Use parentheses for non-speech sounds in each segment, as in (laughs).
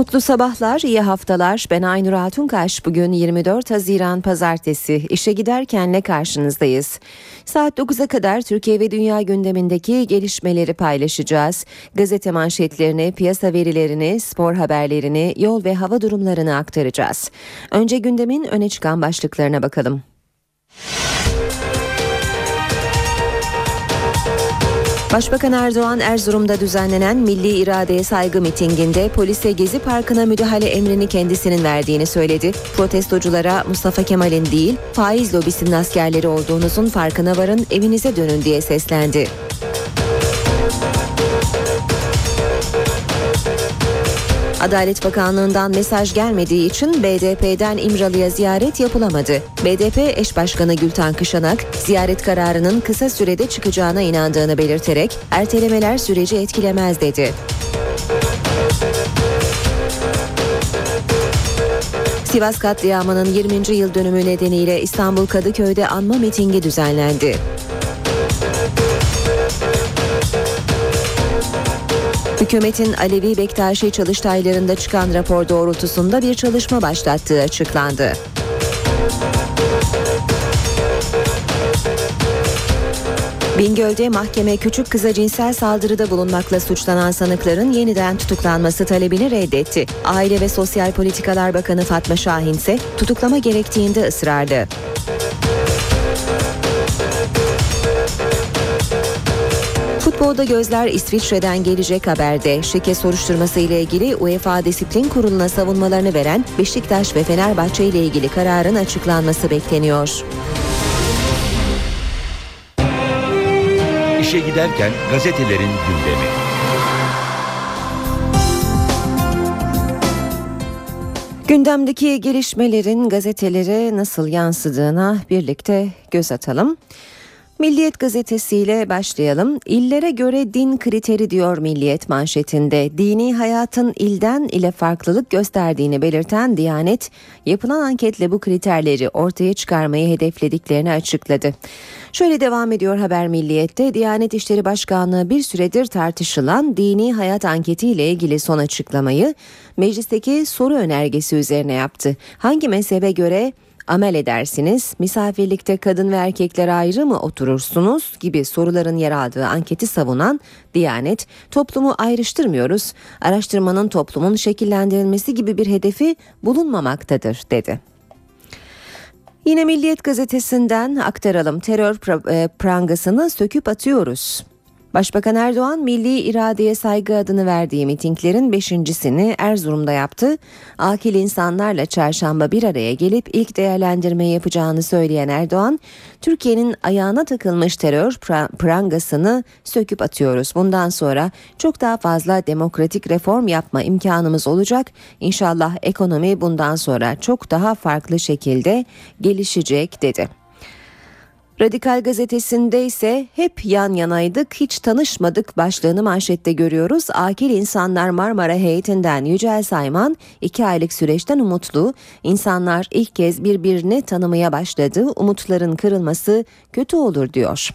Mutlu sabahlar, iyi haftalar. Ben Aynur Altunkaş. Bugün 24 Haziran Pazartesi. İşe giderkenle karşınızdayız. Saat 9'a kadar Türkiye ve dünya gündemindeki gelişmeleri paylaşacağız. Gazete manşetlerini, piyasa verilerini, spor haberlerini, yol ve hava durumlarını aktaracağız. Önce gündemin öne çıkan başlıklarına bakalım. Başbakan Erdoğan Erzurum'da düzenlenen Milli İradeye Saygı mitinginde polise Gezi Parkı'na müdahale emrini kendisinin verdiğini söyledi. Protestoculara Mustafa Kemal'in değil faiz lobisinin askerleri olduğunuzun farkına varın evinize dönün diye seslendi. Adalet Bakanlığı'ndan mesaj gelmediği için BDP'den İmralı'ya ziyaret yapılamadı. BDP eş başkanı Gülten Kışanak, ziyaret kararının kısa sürede çıkacağına inandığını belirterek ertelemeler süreci etkilemez dedi. Sivas katliamının 20. yıl dönümü nedeniyle İstanbul Kadıköy'de anma mitingi düzenlendi. Hükümetin Alevi Bektaşi çalıştaylarında çıkan rapor doğrultusunda bir çalışma başlattığı açıklandı. Bingöl'de mahkeme küçük kıza cinsel saldırıda bulunmakla suçlanan sanıkların yeniden tutuklanması talebini reddetti. Aile ve Sosyal Politikalar Bakanı Fatma Şahin ise tutuklama gerektiğinde ısrarlı. Futbolda gözler İsviçre'den gelecek haberde. Şike soruşturması ile ilgili UEFA Disiplin Kurulu'na savunmalarını veren Beşiktaş ve Fenerbahçe ile ilgili kararın açıklanması bekleniyor. İşe giderken gazetelerin gündemi. Gündemdeki gelişmelerin gazetelere nasıl yansıdığına birlikte göz atalım. Milliyet gazetesiyle başlayalım. İllere göre din kriteri diyor Milliyet manşetinde. Dini hayatın ilden ile farklılık gösterdiğini belirten Diyanet, yapılan anketle bu kriterleri ortaya çıkarmayı hedeflediklerini açıkladı. Şöyle devam ediyor Haber Milliyet'te Diyanet İşleri Başkanlığı bir süredir tartışılan dini hayat anketiyle ilgili son açıklamayı meclisteki soru önergesi üzerine yaptı. Hangi mezhebe göre amel edersiniz, misafirlikte kadın ve erkekler ayrı mı oturursunuz gibi soruların yer aldığı anketi savunan Diyanet, toplumu ayrıştırmıyoruz, araştırmanın toplumun şekillendirilmesi gibi bir hedefi bulunmamaktadır dedi. Yine Milliyet gazetesinden aktaralım terör e, prangasını söküp atıyoruz. Başbakan Erdoğan milli iradeye saygı adını verdiği mitinglerin beşincisini Erzurum'da yaptı. Akil insanlarla çarşamba bir araya gelip ilk değerlendirme yapacağını söyleyen Erdoğan, Türkiye'nin ayağına takılmış terör prangasını söküp atıyoruz. Bundan sonra çok daha fazla demokratik reform yapma imkanımız olacak. İnşallah ekonomi bundan sonra çok daha farklı şekilde gelişecek dedi. Radikal gazetesinde ise hep yan yanaydık hiç tanışmadık başlığını manşette görüyoruz. Akil insanlar Marmara heyetinden Yücel Sayman iki aylık süreçten umutlu. İnsanlar ilk kez birbirini tanımaya başladı. Umutların kırılması kötü olur diyor.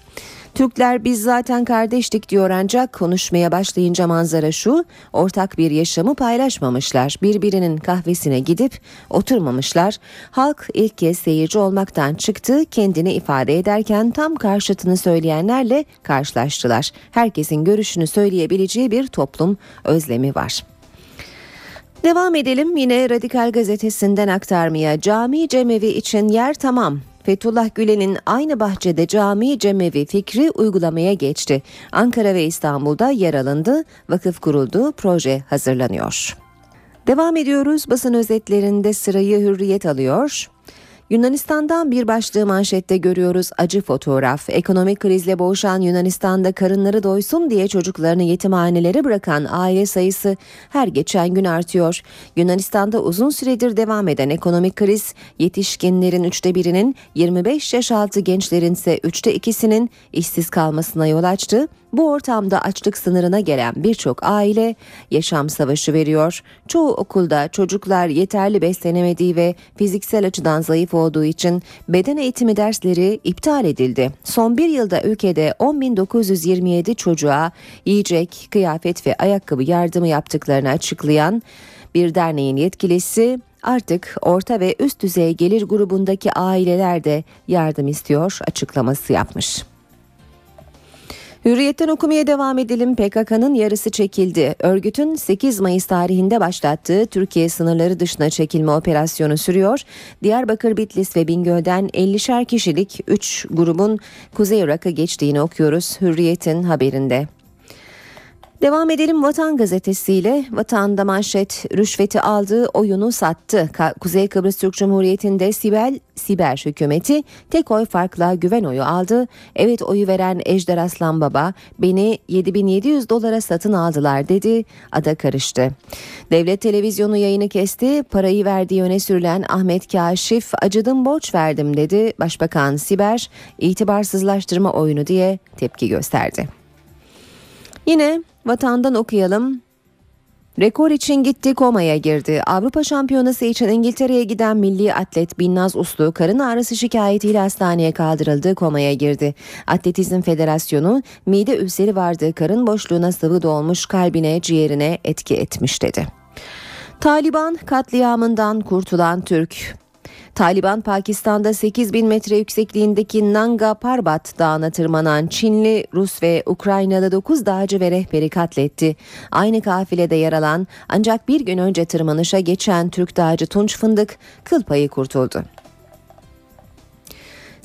Türkler biz zaten kardeştik diyor ancak konuşmaya başlayınca manzara şu ortak bir yaşamı paylaşmamışlar. Birbirinin kahvesine gidip oturmamışlar. Halk ilk kez seyirci olmaktan çıktı kendini ifade ederken tam karşıtını söyleyenlerle karşılaştılar. Herkesin görüşünü söyleyebileceği bir toplum özlemi var. Devam edelim yine Radikal Gazetesi'nden aktarmaya. Cami cemevi için yer tamam. Fethullah Gülen'in aynı bahçede cami cemevi fikri uygulamaya geçti. Ankara ve İstanbul'da yer alındı, vakıf kuruldu, proje hazırlanıyor. Devam ediyoruz basın özetlerinde sırayı hürriyet alıyor. Yunanistan'dan bir başlığı manşette görüyoruz acı fotoğraf. Ekonomik krizle boğuşan Yunanistan'da karınları doysun diye çocuklarını yetimhanelere bırakan aile sayısı her geçen gün artıyor. Yunanistan'da uzun süredir devam eden ekonomik kriz yetişkinlerin üçte birinin 25 yaş altı gençlerin ise üçte ikisinin işsiz kalmasına yol açtı. Bu ortamda açlık sınırına gelen birçok aile yaşam savaşı veriyor. Çoğu okulda çocuklar yeterli beslenemediği ve fiziksel açıdan zayıf olduğu için beden eğitimi dersleri iptal edildi. Son bir yılda ülkede 10.927 çocuğa yiyecek, kıyafet ve ayakkabı yardımı yaptıklarını açıklayan bir derneğin yetkilisi artık orta ve üst düzey gelir grubundaki aileler de yardım istiyor açıklaması yapmış. Hürriyetten okumaya devam edelim. PKK'nın yarısı çekildi. Örgütün 8 Mayıs tarihinde başlattığı Türkiye sınırları dışına çekilme operasyonu sürüyor. Diyarbakır, Bitlis ve Bingöl'den 50'şer kişilik 3 grubun Kuzey Irak'a geçtiğini okuyoruz Hürriyet'in haberinde. Devam edelim Vatan gazetesiyle. Vatan'da manşet rüşveti aldığı oyunu sattı. Kuzey Kıbrıs Türk Cumhuriyeti'nde Sibel Siber hükümeti tek oy farkla güven oyu aldı. Evet oyu veren Ejder Aslan Baba beni 7700 dolara satın aldılar dedi. Ada karıştı. Devlet televizyonu yayını kesti. Parayı verdiği öne sürülen Ahmet Kaşif acıdım borç verdim dedi. Başbakan Siber itibarsızlaştırma oyunu diye tepki gösterdi. Yine vatandan okuyalım. Rekor için gitti komaya girdi. Avrupa Şampiyonası için İngiltere'ye giden milli atlet Binnaz Uslu karın ağrısı şikayetiyle hastaneye kaldırıldı komaya girdi. Atletizm Federasyonu mide ülseri vardı karın boşluğuna sıvı dolmuş kalbine ciğerine etki etmiş dedi. Taliban katliamından kurtulan Türk Taliban Pakistan'da 8 bin metre yüksekliğindeki Nanga Parbat dağına tırmanan Çinli, Rus ve Ukraynalı 9 dağcı ve rehberi katletti. Aynı kafilede yer alan ancak bir gün önce tırmanışa geçen Türk dağcı Tunç Fındık kıl payı kurtuldu.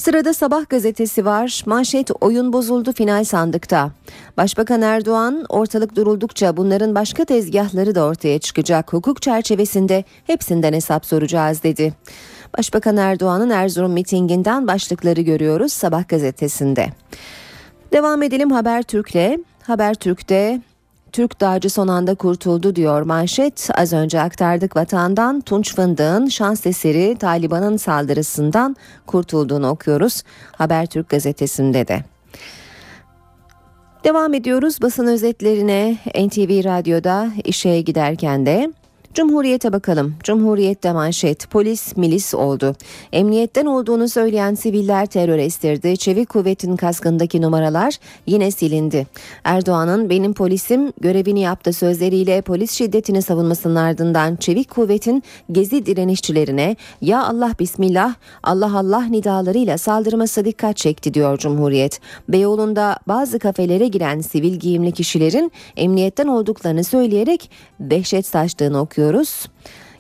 Sırada Sabah gazetesi var. Manşet oyun bozuldu final sandıkta. Başbakan Erdoğan ortalık duruldukça bunların başka tezgahları da ortaya çıkacak. Hukuk çerçevesinde hepsinden hesap soracağız dedi. Başbakan Erdoğan'ın Erzurum mitinginden başlıkları görüyoruz Sabah gazetesinde. Devam edelim Habertürk'le. Habertürk'te Türk dağcı son anda kurtuldu diyor manşet. Az önce aktardık vatandan Tunç Fındık'ın şans eseri Taliban'ın saldırısından kurtulduğunu okuyoruz. Habertürk gazetesinde de. Devam ediyoruz basın özetlerine NTV Radyo'da işe giderken de Cumhuriyete bakalım. Cumhuriyette manşet polis milis oldu. Emniyetten olduğunu söyleyen siviller terör estirdi. Çevik kuvvetin kaskındaki numaralar yine silindi. Erdoğan'ın benim polisim görevini yaptı sözleriyle polis şiddetini savunmasının ardından Çevik kuvvetin gezi direnişçilerine ya Allah bismillah Allah Allah nidalarıyla saldırması dikkat çekti diyor Cumhuriyet. Beyoğlu'nda bazı kafelere giren sivil giyimli kişilerin emniyetten olduklarını söyleyerek dehşet saçtığını okuyor okuyoruz.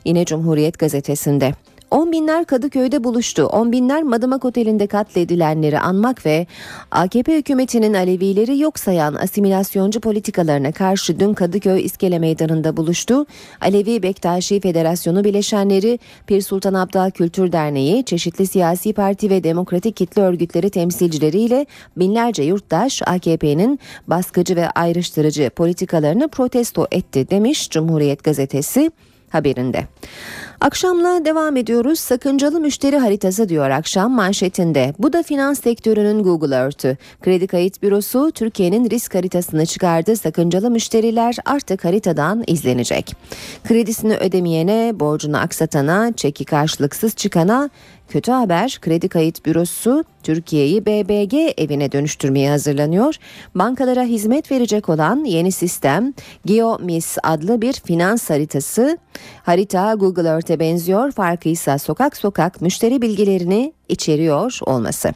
Yine Cumhuriyet gazetesinde. On binler Kadıköy'de buluştu. On binler Madımak Oteli'nde katledilenleri anmak ve AKP hükümetinin Alevileri yok sayan asimilasyoncu politikalarına karşı dün Kadıköy İskele Meydanı'nda buluştu. Alevi Bektaşi Federasyonu bileşenleri Pir Sultan Abdal Kültür Derneği, çeşitli siyasi parti ve demokratik kitle örgütleri temsilcileriyle binlerce yurttaş AKP'nin baskıcı ve ayrıştırıcı politikalarını protesto etti demiş Cumhuriyet Gazetesi haberinde. Akşamla devam ediyoruz. Sakıncalı müşteri haritası diyor akşam manşetinde. Bu da finans sektörünün Google Earth'ü. Kredi Kayıt Bürosu Türkiye'nin risk haritasını çıkardı. Sakıncalı müşteriler artık haritadan izlenecek. Kredisini ödemeyene, borcunu aksatana, çeki karşılıksız çıkana Kötü haber kredi kayıt bürosu Türkiye'yi BBG evine dönüştürmeye hazırlanıyor. Bankalara hizmet verecek olan yeni sistem GeoMis adlı bir finans haritası. Harita Google Earth'e benziyor farkı ise sokak sokak müşteri bilgilerini içeriyor olması.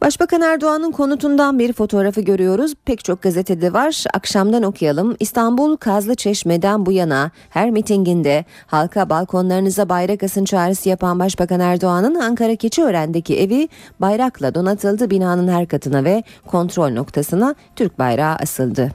Başbakan Erdoğan'ın konutundan bir fotoğrafı görüyoruz. Pek çok gazetede var. Akşamdan okuyalım. İstanbul Kazlı Çeşme'den bu yana her mitinginde halka balkonlarınıza bayrak asın çağrısı yapan Başbakan Erdoğan'ın Ankara Keçiören'deki evi bayrakla donatıldı. Binanın her katına ve kontrol noktasına Türk bayrağı asıldı.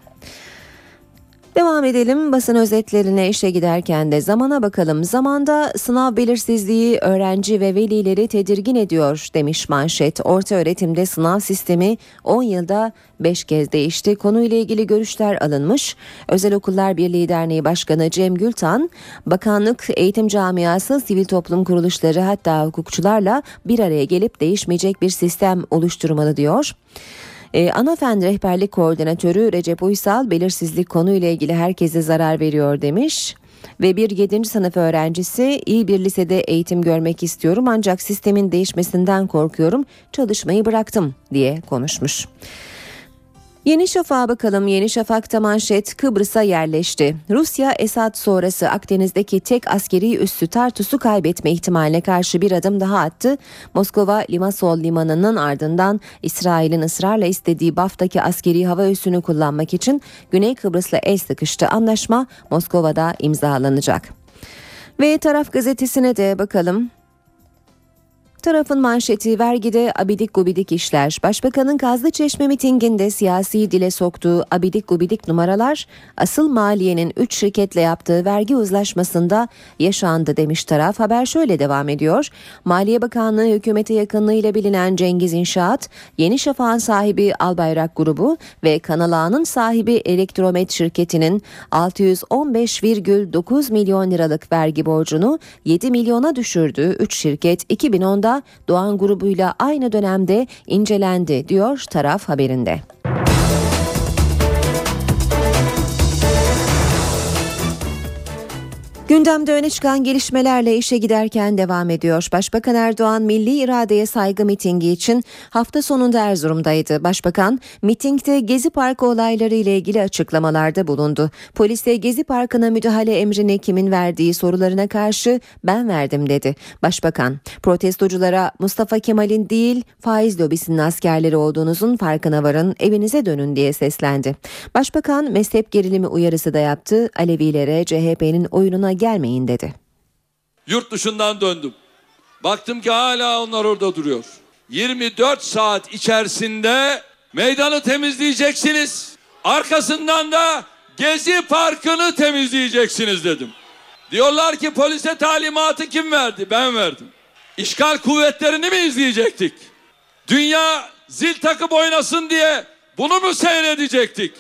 Devam edelim basın özetlerine işe giderken de zamana bakalım. Zamanda sınav belirsizliği öğrenci ve velileri tedirgin ediyor demiş manşet. Orta öğretimde sınav sistemi 10 yılda 5 kez değişti. Konuyla ilgili görüşler alınmış. Özel Okullar Birliği Derneği Başkanı Cem Gültan, bakanlık, eğitim camiası, sivil toplum kuruluşları hatta hukukçularla bir araya gelip değişmeyecek bir sistem oluşturmalı diyor. Ee, Anafen Rehberlik Koordinatörü Recep Uysal belirsizlik konuyla ilgili herkese zarar veriyor demiş ve bir 7. sınıf öğrencisi iyi bir lisede eğitim görmek istiyorum ancak sistemin değişmesinden korkuyorum çalışmayı bıraktım diye konuşmuş. Yeni Şafak'a bakalım. Yeni Şafak'ta manşet Kıbrıs'a yerleşti. Rusya Esad sonrası Akdeniz'deki tek askeri üssü Tartus'u kaybetme ihtimaline karşı bir adım daha attı. Moskova Limassol limanının ardından İsrail'in ısrarla istediği Baf'taki askeri hava üssünü kullanmak için Güney Kıbrıs'la el sıkıştı. Anlaşma Moskova'da imzalanacak. Ve taraf gazetesine de bakalım. Tarafın manşeti vergide abidik gubidik işler. Başbakanın Kazlı Çeşme mitinginde siyasi dile soktuğu abidik gubidik numaralar asıl maliyenin 3 şirketle yaptığı vergi uzlaşmasında yaşandı demiş taraf. Haber şöyle devam ediyor. Maliye Bakanlığı hükümete yakınlığıyla bilinen Cengiz İnşaat, Yeni Şafak'ın sahibi Albayrak Grubu ve Kanal A'nın sahibi Elektromet şirketinin 615,9 milyon liralık vergi borcunu 7 milyona düşürdüğü 3 şirket 2010'da Doğan grubuyla aynı dönemde incelendi diyor taraf haberinde. Gündemde öne çıkan gelişmelerle işe giderken devam ediyor. Başbakan Erdoğan milli iradeye saygı mitingi için hafta sonunda Erzurum'daydı. Başbakan mitingde Gezi Parkı olayları ile ilgili açıklamalarda bulundu. Polise Gezi Parkı'na müdahale emrini kimin verdiği sorularına karşı ben verdim dedi. Başbakan protestoculara Mustafa Kemal'in değil faiz lobisinin askerleri olduğunuzun farkına varın evinize dönün diye seslendi. Başbakan mezhep gerilimi uyarısı da yaptı. Alevilere CHP'nin oyununa gelmeyin dedi. Yurt dışından döndüm. Baktım ki hala onlar orada duruyor. 24 saat içerisinde meydanı temizleyeceksiniz. Arkasından da Gezi Parkı'nı temizleyeceksiniz dedim. Diyorlar ki polise talimatı kim verdi? Ben verdim. İşgal kuvvetlerini mi izleyecektik? Dünya zil takıp oynasın diye bunu mu seyredecektik?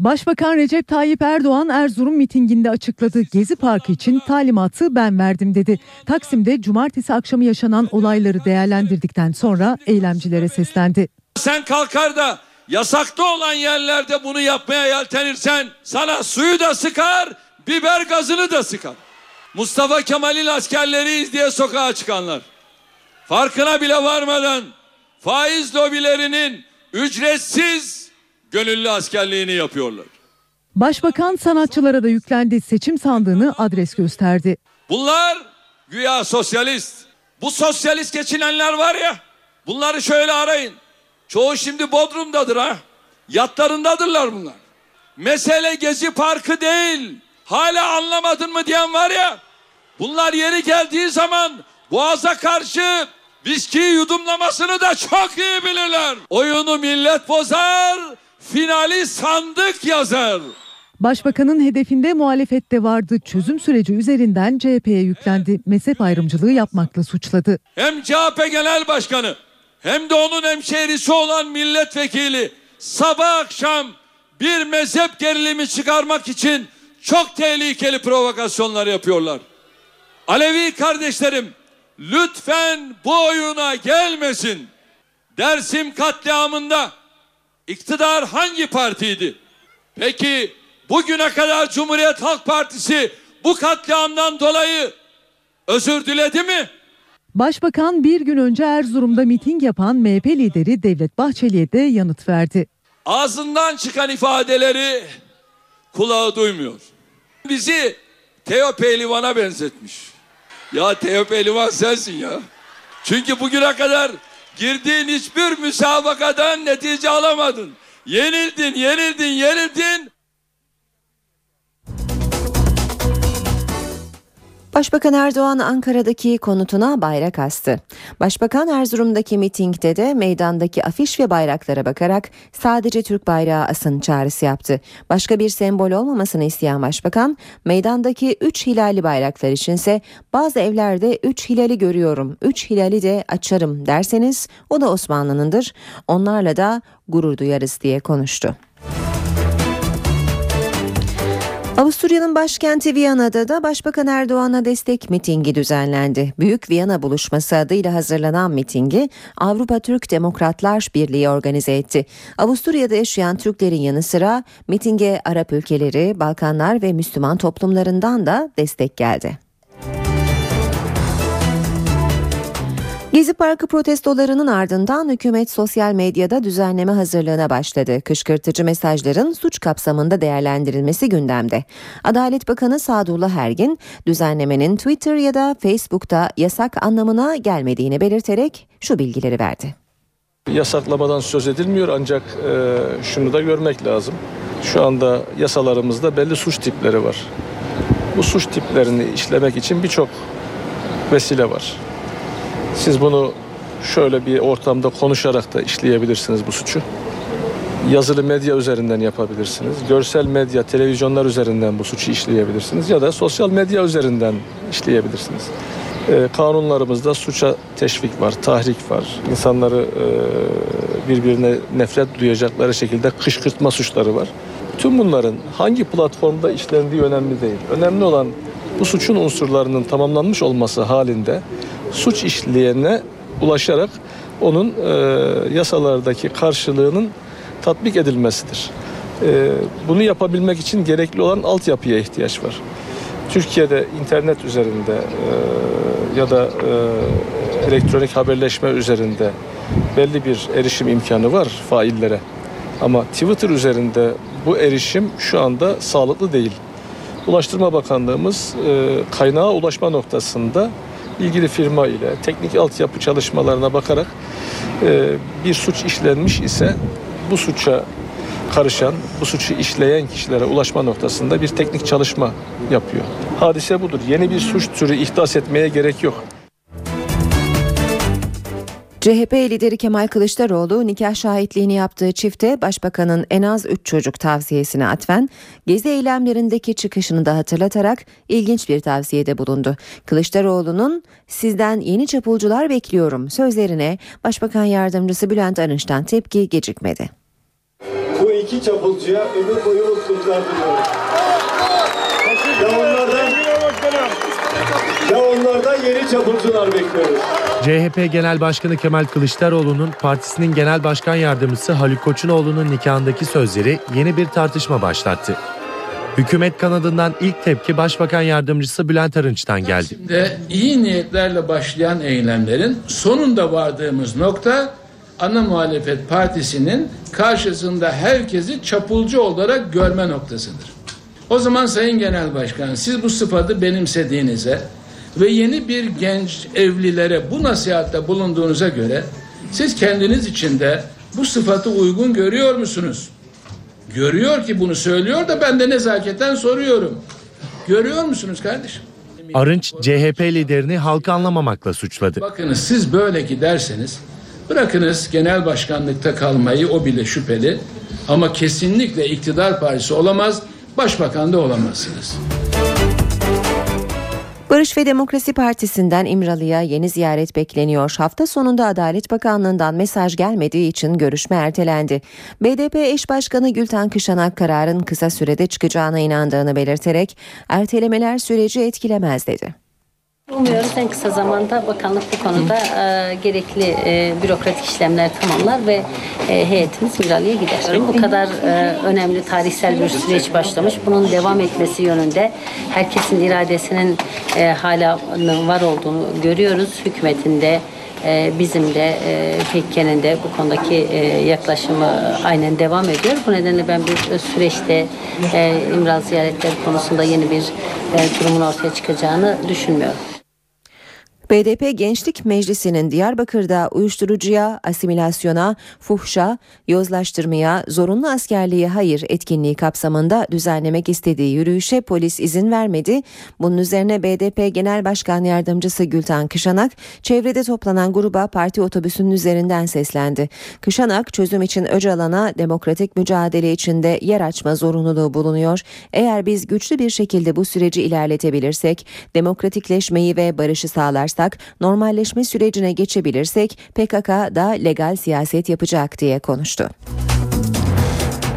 Başbakan Recep Tayyip Erdoğan Erzurum mitinginde açıkladı. Gezi Parkı için talimatı ben verdim dedi. Taksim'de cumartesi akşamı yaşanan olayları değerlendirdikten sonra eylemcilere seslendi. Sen kalkar da yasakta olan yerlerde bunu yapmaya yeltenirsen sana suyu da sıkar, biber gazını da sıkar. Mustafa Kemal'in askerleriyiz diye sokağa çıkanlar. Farkına bile varmadan faiz lobilerinin ücretsiz gönüllü askerliğini yapıyorlar. Başbakan sanatçılara da yüklendi. Seçim sandığını adres gösterdi. Bunlar güya sosyalist. Bu sosyalist geçinenler var ya. Bunları şöyle arayın. Çoğu şimdi Bodrum'dadır ha. Yatlarındadırlar bunlar. Mesele Gezi Parkı değil. Hala anlamadın mı diyen var ya. Bunlar yeri geldiği zaman Boğaz'a karşı viskiyi yudumlamasını da çok iyi bilirler. Oyunu millet bozar, finali sandık yazar. Başbakanın hedefinde muhalefet de vardı. Çözüm süreci üzerinden CHP'ye yüklendi. Mezhep ayrımcılığı yapmakla suçladı. Hem CHP Genel Başkanı hem de onun hemşehrisi olan milletvekili sabah akşam bir mezhep gerilimi çıkarmak için çok tehlikeli provokasyonlar yapıyorlar. Alevi kardeşlerim lütfen bu oyuna gelmesin. Dersim katliamında iktidar hangi partiydi? Peki bugüne kadar Cumhuriyet Halk Partisi bu katliamdan dolayı özür diledi mi? Başbakan bir gün önce Erzurum'da miting yapan MHP lideri Devlet Bahçeli'ye de yanıt verdi. Ağzından çıkan ifadeleri kulağı duymuyor. Bizi Teo Pehlivan'a benzetmiş. Ya Teo Pehlivan sensin ya. Çünkü bugüne kadar girdiğin hiçbir müsabakadan netice alamadın. Yenildin, yenildin, yenildin. Başbakan Erdoğan Ankara'daki konutuna bayrak astı. Başbakan Erzurum'daki mitingde de meydandaki afiş ve bayraklara bakarak sadece Türk bayrağı asın çağrısı yaptı. Başka bir sembol olmamasını isteyen başbakan, meydandaki 3 hilali bayraklar içinse bazı evlerde 3 hilali görüyorum, 3 hilali de açarım derseniz o da Osmanlı'nındır. Onlarla da gurur duyarız diye konuştu. Avusturya'nın başkenti Viyana'da da Başbakan Erdoğan'a destek mitingi düzenlendi. Büyük Viyana Buluşması adıyla hazırlanan mitingi Avrupa Türk Demokratlar Birliği organize etti. Avusturya'da yaşayan Türklerin yanı sıra mitinge Arap ülkeleri, Balkanlar ve Müslüman toplumlarından da destek geldi. Gezi Parkı protestolarının ardından hükümet sosyal medyada düzenleme hazırlığına başladı. Kışkırtıcı mesajların suç kapsamında değerlendirilmesi gündemde. Adalet Bakanı Sadullah Ergin düzenlemenin Twitter ya da Facebook'ta yasak anlamına gelmediğini belirterek şu bilgileri verdi. Yasaklamadan söz edilmiyor ancak e, şunu da görmek lazım. Şu anda yasalarımızda belli suç tipleri var. Bu suç tiplerini işlemek için birçok vesile var. Siz bunu şöyle bir ortamda konuşarak da işleyebilirsiniz bu suçu. Yazılı medya üzerinden yapabilirsiniz. Görsel medya, televizyonlar üzerinden bu suçu işleyebilirsiniz. Ya da sosyal medya üzerinden işleyebilirsiniz. Ee, kanunlarımızda suça teşvik var, tahrik var. İnsanları e, birbirine nefret duyacakları şekilde kışkırtma suçları var. Tüm bunların hangi platformda işlendiği önemli değil. Önemli olan bu suçun unsurlarının tamamlanmış olması halinde suç işleyene ulaşarak onun e, yasalardaki karşılığının tatbik edilmesidir. E, bunu yapabilmek için gerekli olan altyapıya ihtiyaç var. Türkiye'de internet üzerinde e, ya da e, elektronik haberleşme üzerinde belli bir erişim imkanı var faillere. Ama Twitter üzerinde bu erişim şu anda sağlıklı değil. Ulaştırma Bakanlığımız e, kaynağa ulaşma noktasında ilgili firma ile teknik altyapı çalışmalarına bakarak e, bir suç işlenmiş ise bu suça karışan, bu suçu işleyen kişilere ulaşma noktasında bir teknik çalışma yapıyor. Hadise budur. Yeni bir suç türü ihdas etmeye gerek yok. CHP lideri Kemal Kılıçdaroğlu nikah şahitliğini yaptığı çifte başbakanın en az 3 çocuk tavsiyesine atfen gezi eylemlerindeki çıkışını da hatırlatarak ilginç bir tavsiyede bulundu. Kılıçdaroğlu'nun sizden yeni çapulcular bekliyorum sözlerine Başbakan Yardımcısı Bülent Arınç'tan tepki gecikmedi. Bu iki çapulcuya ömür boyu mutluluklar diliyorum. Ya onlardan, ya onlardan yeni çapulcular bekliyoruz. CHP Genel Başkanı Kemal Kılıçdaroğlu'nun partisinin genel başkan yardımcısı Haluk Koçunoğlu'nun nikahındaki sözleri yeni bir tartışma başlattı. Hükümet kanadından ilk tepki Başbakan Yardımcısı Bülent Arınç'tan geldi. Şimdi iyi niyetlerle başlayan eylemlerin sonunda vardığımız nokta ana muhalefet partisinin karşısında herkesi çapulcu olarak görme noktasıdır. O zaman Sayın Genel Başkan siz bu sıfatı benimsediğinize ve yeni bir genç evlilere bu nasihatte bulunduğunuza göre siz kendiniz içinde bu sıfatı uygun görüyor musunuz? Görüyor ki bunu söylüyor da ben de nezaketen soruyorum. Görüyor musunuz kardeşim? Arınç CHP liderini halkı anlamamakla suçladı. Bakınız siz böyle giderseniz bırakınız genel başkanlıkta kalmayı o bile şüpheli ama kesinlikle iktidar partisi olamaz, başbakan da olamazsınız. Barış ve Demokrasi Partisi'nden İmralı'ya yeni ziyaret bekleniyor. Hafta sonunda Adalet Bakanlığı'ndan mesaj gelmediği için görüşme ertelendi. BDP eş başkanı Gülten Kışanak kararın kısa sürede çıkacağına inandığını belirterek ertelemeler süreci etkilemez dedi. Umuyoruz en kısa zamanda bakanlık bu konuda e, gerekli e, bürokratik işlemler tamamlar ve e, heyetimiz İmralı'ya gider. Bu kadar e, önemli tarihsel bir süreç başlamış. Bunun devam etmesi yönünde herkesin iradesinin e, hala var olduğunu görüyoruz. Hükümetinde e, bizim de e, PKK'nin de bu konudaki e, yaklaşımı aynen devam ediyor. Bu nedenle ben bir süreçte İmralı ziyaretleri konusunda yeni bir durumun ortaya çıkacağını düşünmüyorum. BDP Gençlik Meclisi'nin Diyarbakır'da uyuşturucuya, asimilasyona, fuhşa, yozlaştırmaya, zorunlu askerliğe hayır etkinliği kapsamında düzenlemek istediği yürüyüşe polis izin vermedi. Bunun üzerine BDP Genel Başkan Yardımcısı Gülten Kışanak, çevrede toplanan gruba parti otobüsünün üzerinden seslendi. Kışanak, çözüm için Öcalan'a demokratik mücadele içinde yer açma zorunluluğu bulunuyor. Eğer biz güçlü bir şekilde bu süreci ilerletebilirsek, demokratikleşmeyi ve barışı sağlarsak, normalleşme sürecine geçebilirsek PKK da legal siyaset yapacak diye konuştu.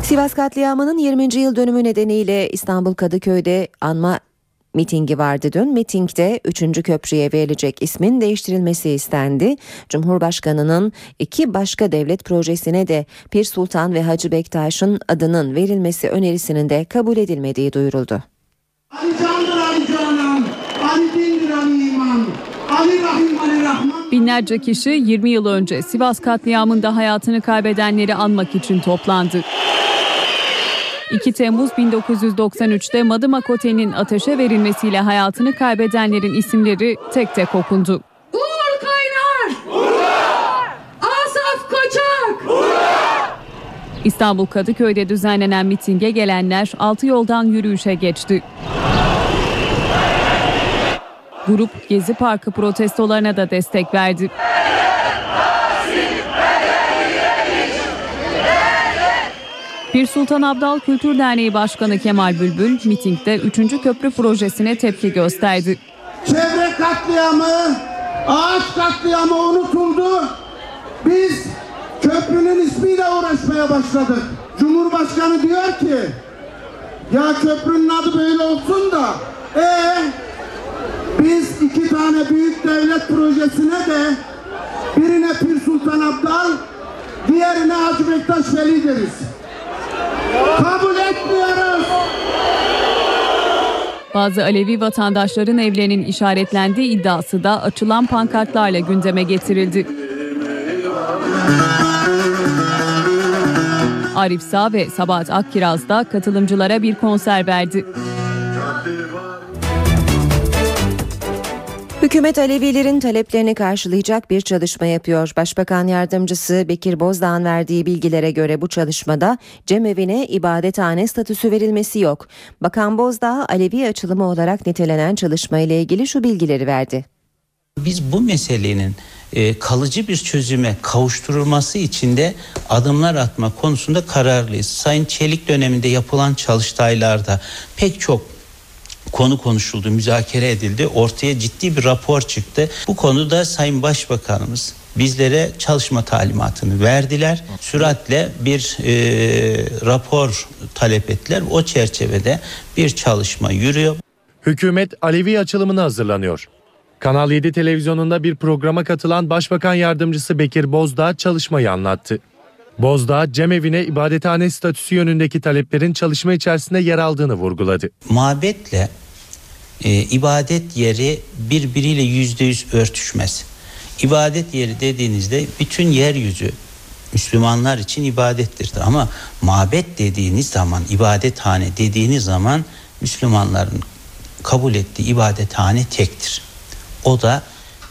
Sivas katliamının 20. yıl dönümü nedeniyle İstanbul Kadıköy'de anma mitingi vardı dün. Mitingde 3. köprüye verilecek ismin değiştirilmesi istendi. Cumhurbaşkanının iki başka devlet projesine de Pir Sultan ve Hacı Bektaş'ın adının verilmesi önerisinin de kabul edilmediği duyuruldu. Ali candır Ali canan, Ali dindir Ali iman, Ali Rahim Ali Rahman. Binlerce kişi 20 yıl önce Sivas katliamında hayatını kaybedenleri anmak için toplandı. 2 Temmuz 1993'te Madımak Otel'in ateşe verilmesiyle hayatını kaybedenlerin isimleri tek tek okundu. Uğur Kaynar! Asaf Koçak! İstanbul Kadıköy'de düzenlenen mitinge gelenler altı yoldan yürüyüşe geçti. Grup Gezi Parkı protestolarına da destek verdi. Bir Sultan Abdal Kültür Derneği Başkanı Kemal Bülbül mitingde 3. köprü projesine tepki gösterdi. Çevre katliamı, ağaç katliamı unutuldu. Biz köprünün ismiyle uğraşmaya başladık. Cumhurbaşkanı diyor ki, ya köprünün adı böyle olsun da, e biz iki tane büyük devlet projesine de birine Pir Sultan Abdal, diğerine Hacı Bektaş Veli deriz. Kabul etmiyoruz. Bazı Alevi vatandaşların evlerinin işaretlendiği iddiası da açılan pankartlarla gündeme getirildi. Arif Sağ ve Sabahat Akkiraz da katılımcılara bir konser verdi. Hükümet Alevilerin taleplerini karşılayacak bir çalışma yapıyor. Başbakan Yardımcısı Bekir Bozdağ'ın verdiği bilgilere göre bu çalışmada cemevine ibadethane statüsü verilmesi yok. Bakan Bozdağ Alevi açılımı olarak nitelenen çalışma ile ilgili şu bilgileri verdi. Biz bu meselenin e, kalıcı bir çözüme kavuşturulması için de adımlar atma konusunda kararlıyız. Sayın Çelik döneminde yapılan çalıştaylarda pek çok konu konuşuldu, müzakere edildi. Ortaya ciddi bir rapor çıktı. Bu konuda Sayın Başbakanımız bizlere çalışma talimatını verdiler. Süratle bir e, rapor talep ettiler. O çerçevede bir çalışma yürüyor. Hükümet Alevi açılımına hazırlanıyor. Kanal 7 televizyonunda bir programa katılan Başbakan Yardımcısı Bekir Bozdağ çalışmayı anlattı. Bozdağ, cemevine ibadethane statüsü yönündeki taleplerin çalışma içerisinde yer aldığını vurguladı. Mabetle e, ibadet yeri birbiriyle yüzde yüz örtüşmez. İbadet yeri dediğinizde bütün yeryüzü Müslümanlar için ibadettir. Ama mabet dediğiniz zaman, ibadethane dediğiniz zaman Müslümanların kabul ettiği ibadethane tektir. O da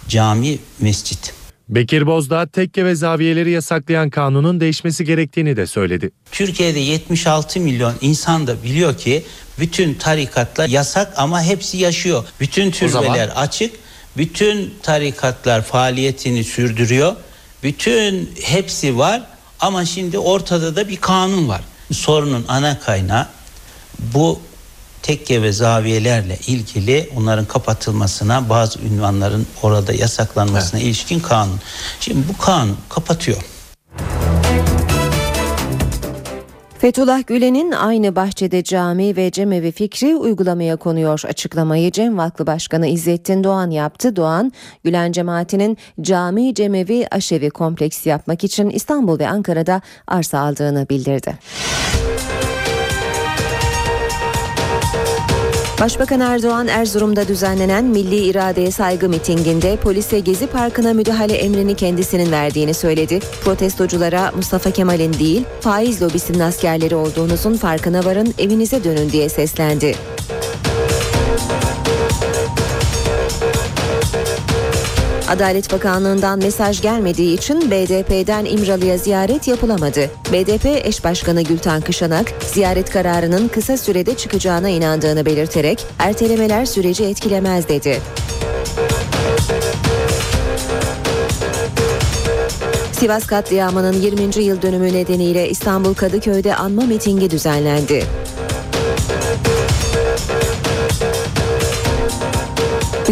cami, mescit. Bekir Bozdağ tekke ve zaviyeleri yasaklayan kanunun değişmesi gerektiğini de söyledi. Türkiye'de 76 milyon insan da biliyor ki bütün tarikatlar yasak ama hepsi yaşıyor. Bütün türbeler açık. Bütün tarikatlar faaliyetini sürdürüyor. Bütün hepsi var ama şimdi ortada da bir kanun var. Sorunun ana kaynağı bu tekke ve zaviyelerle ilgili onların kapatılmasına bazı ünvanların orada yasaklanmasına evet. ilişkin kanun. Şimdi bu kanun kapatıyor. Fethullah Gülen'in aynı bahçede cami ve cemevi fikri uygulamaya konuyor. Açıklamayı Cem Vakfı Başkanı İzzettin Doğan yaptı. Doğan, Gülen cemaatinin cami, cemevi, aşevi kompleksi yapmak için İstanbul ve Ankara'da arsa aldığını bildirdi. Başbakan Erdoğan Erzurum'da düzenlenen Milli İradeye Saygı mitinginde polise Gezi Parkı'na müdahale emrini kendisinin verdiğini söyledi. Protestoculara Mustafa Kemal'in değil faiz lobisinin askerleri olduğunuzun farkına varın evinize dönün diye seslendi. Adalet Bakanlığı'ndan mesaj gelmediği için BDP'den İmralı'ya ziyaret yapılamadı. BDP eş başkanı Gülten Kışanak, ziyaret kararının kısa sürede çıkacağına inandığını belirterek ertelemeler süreci etkilemez dedi. Sivas katliamının 20. yıl dönümü nedeniyle İstanbul Kadıköy'de anma mitingi düzenlendi.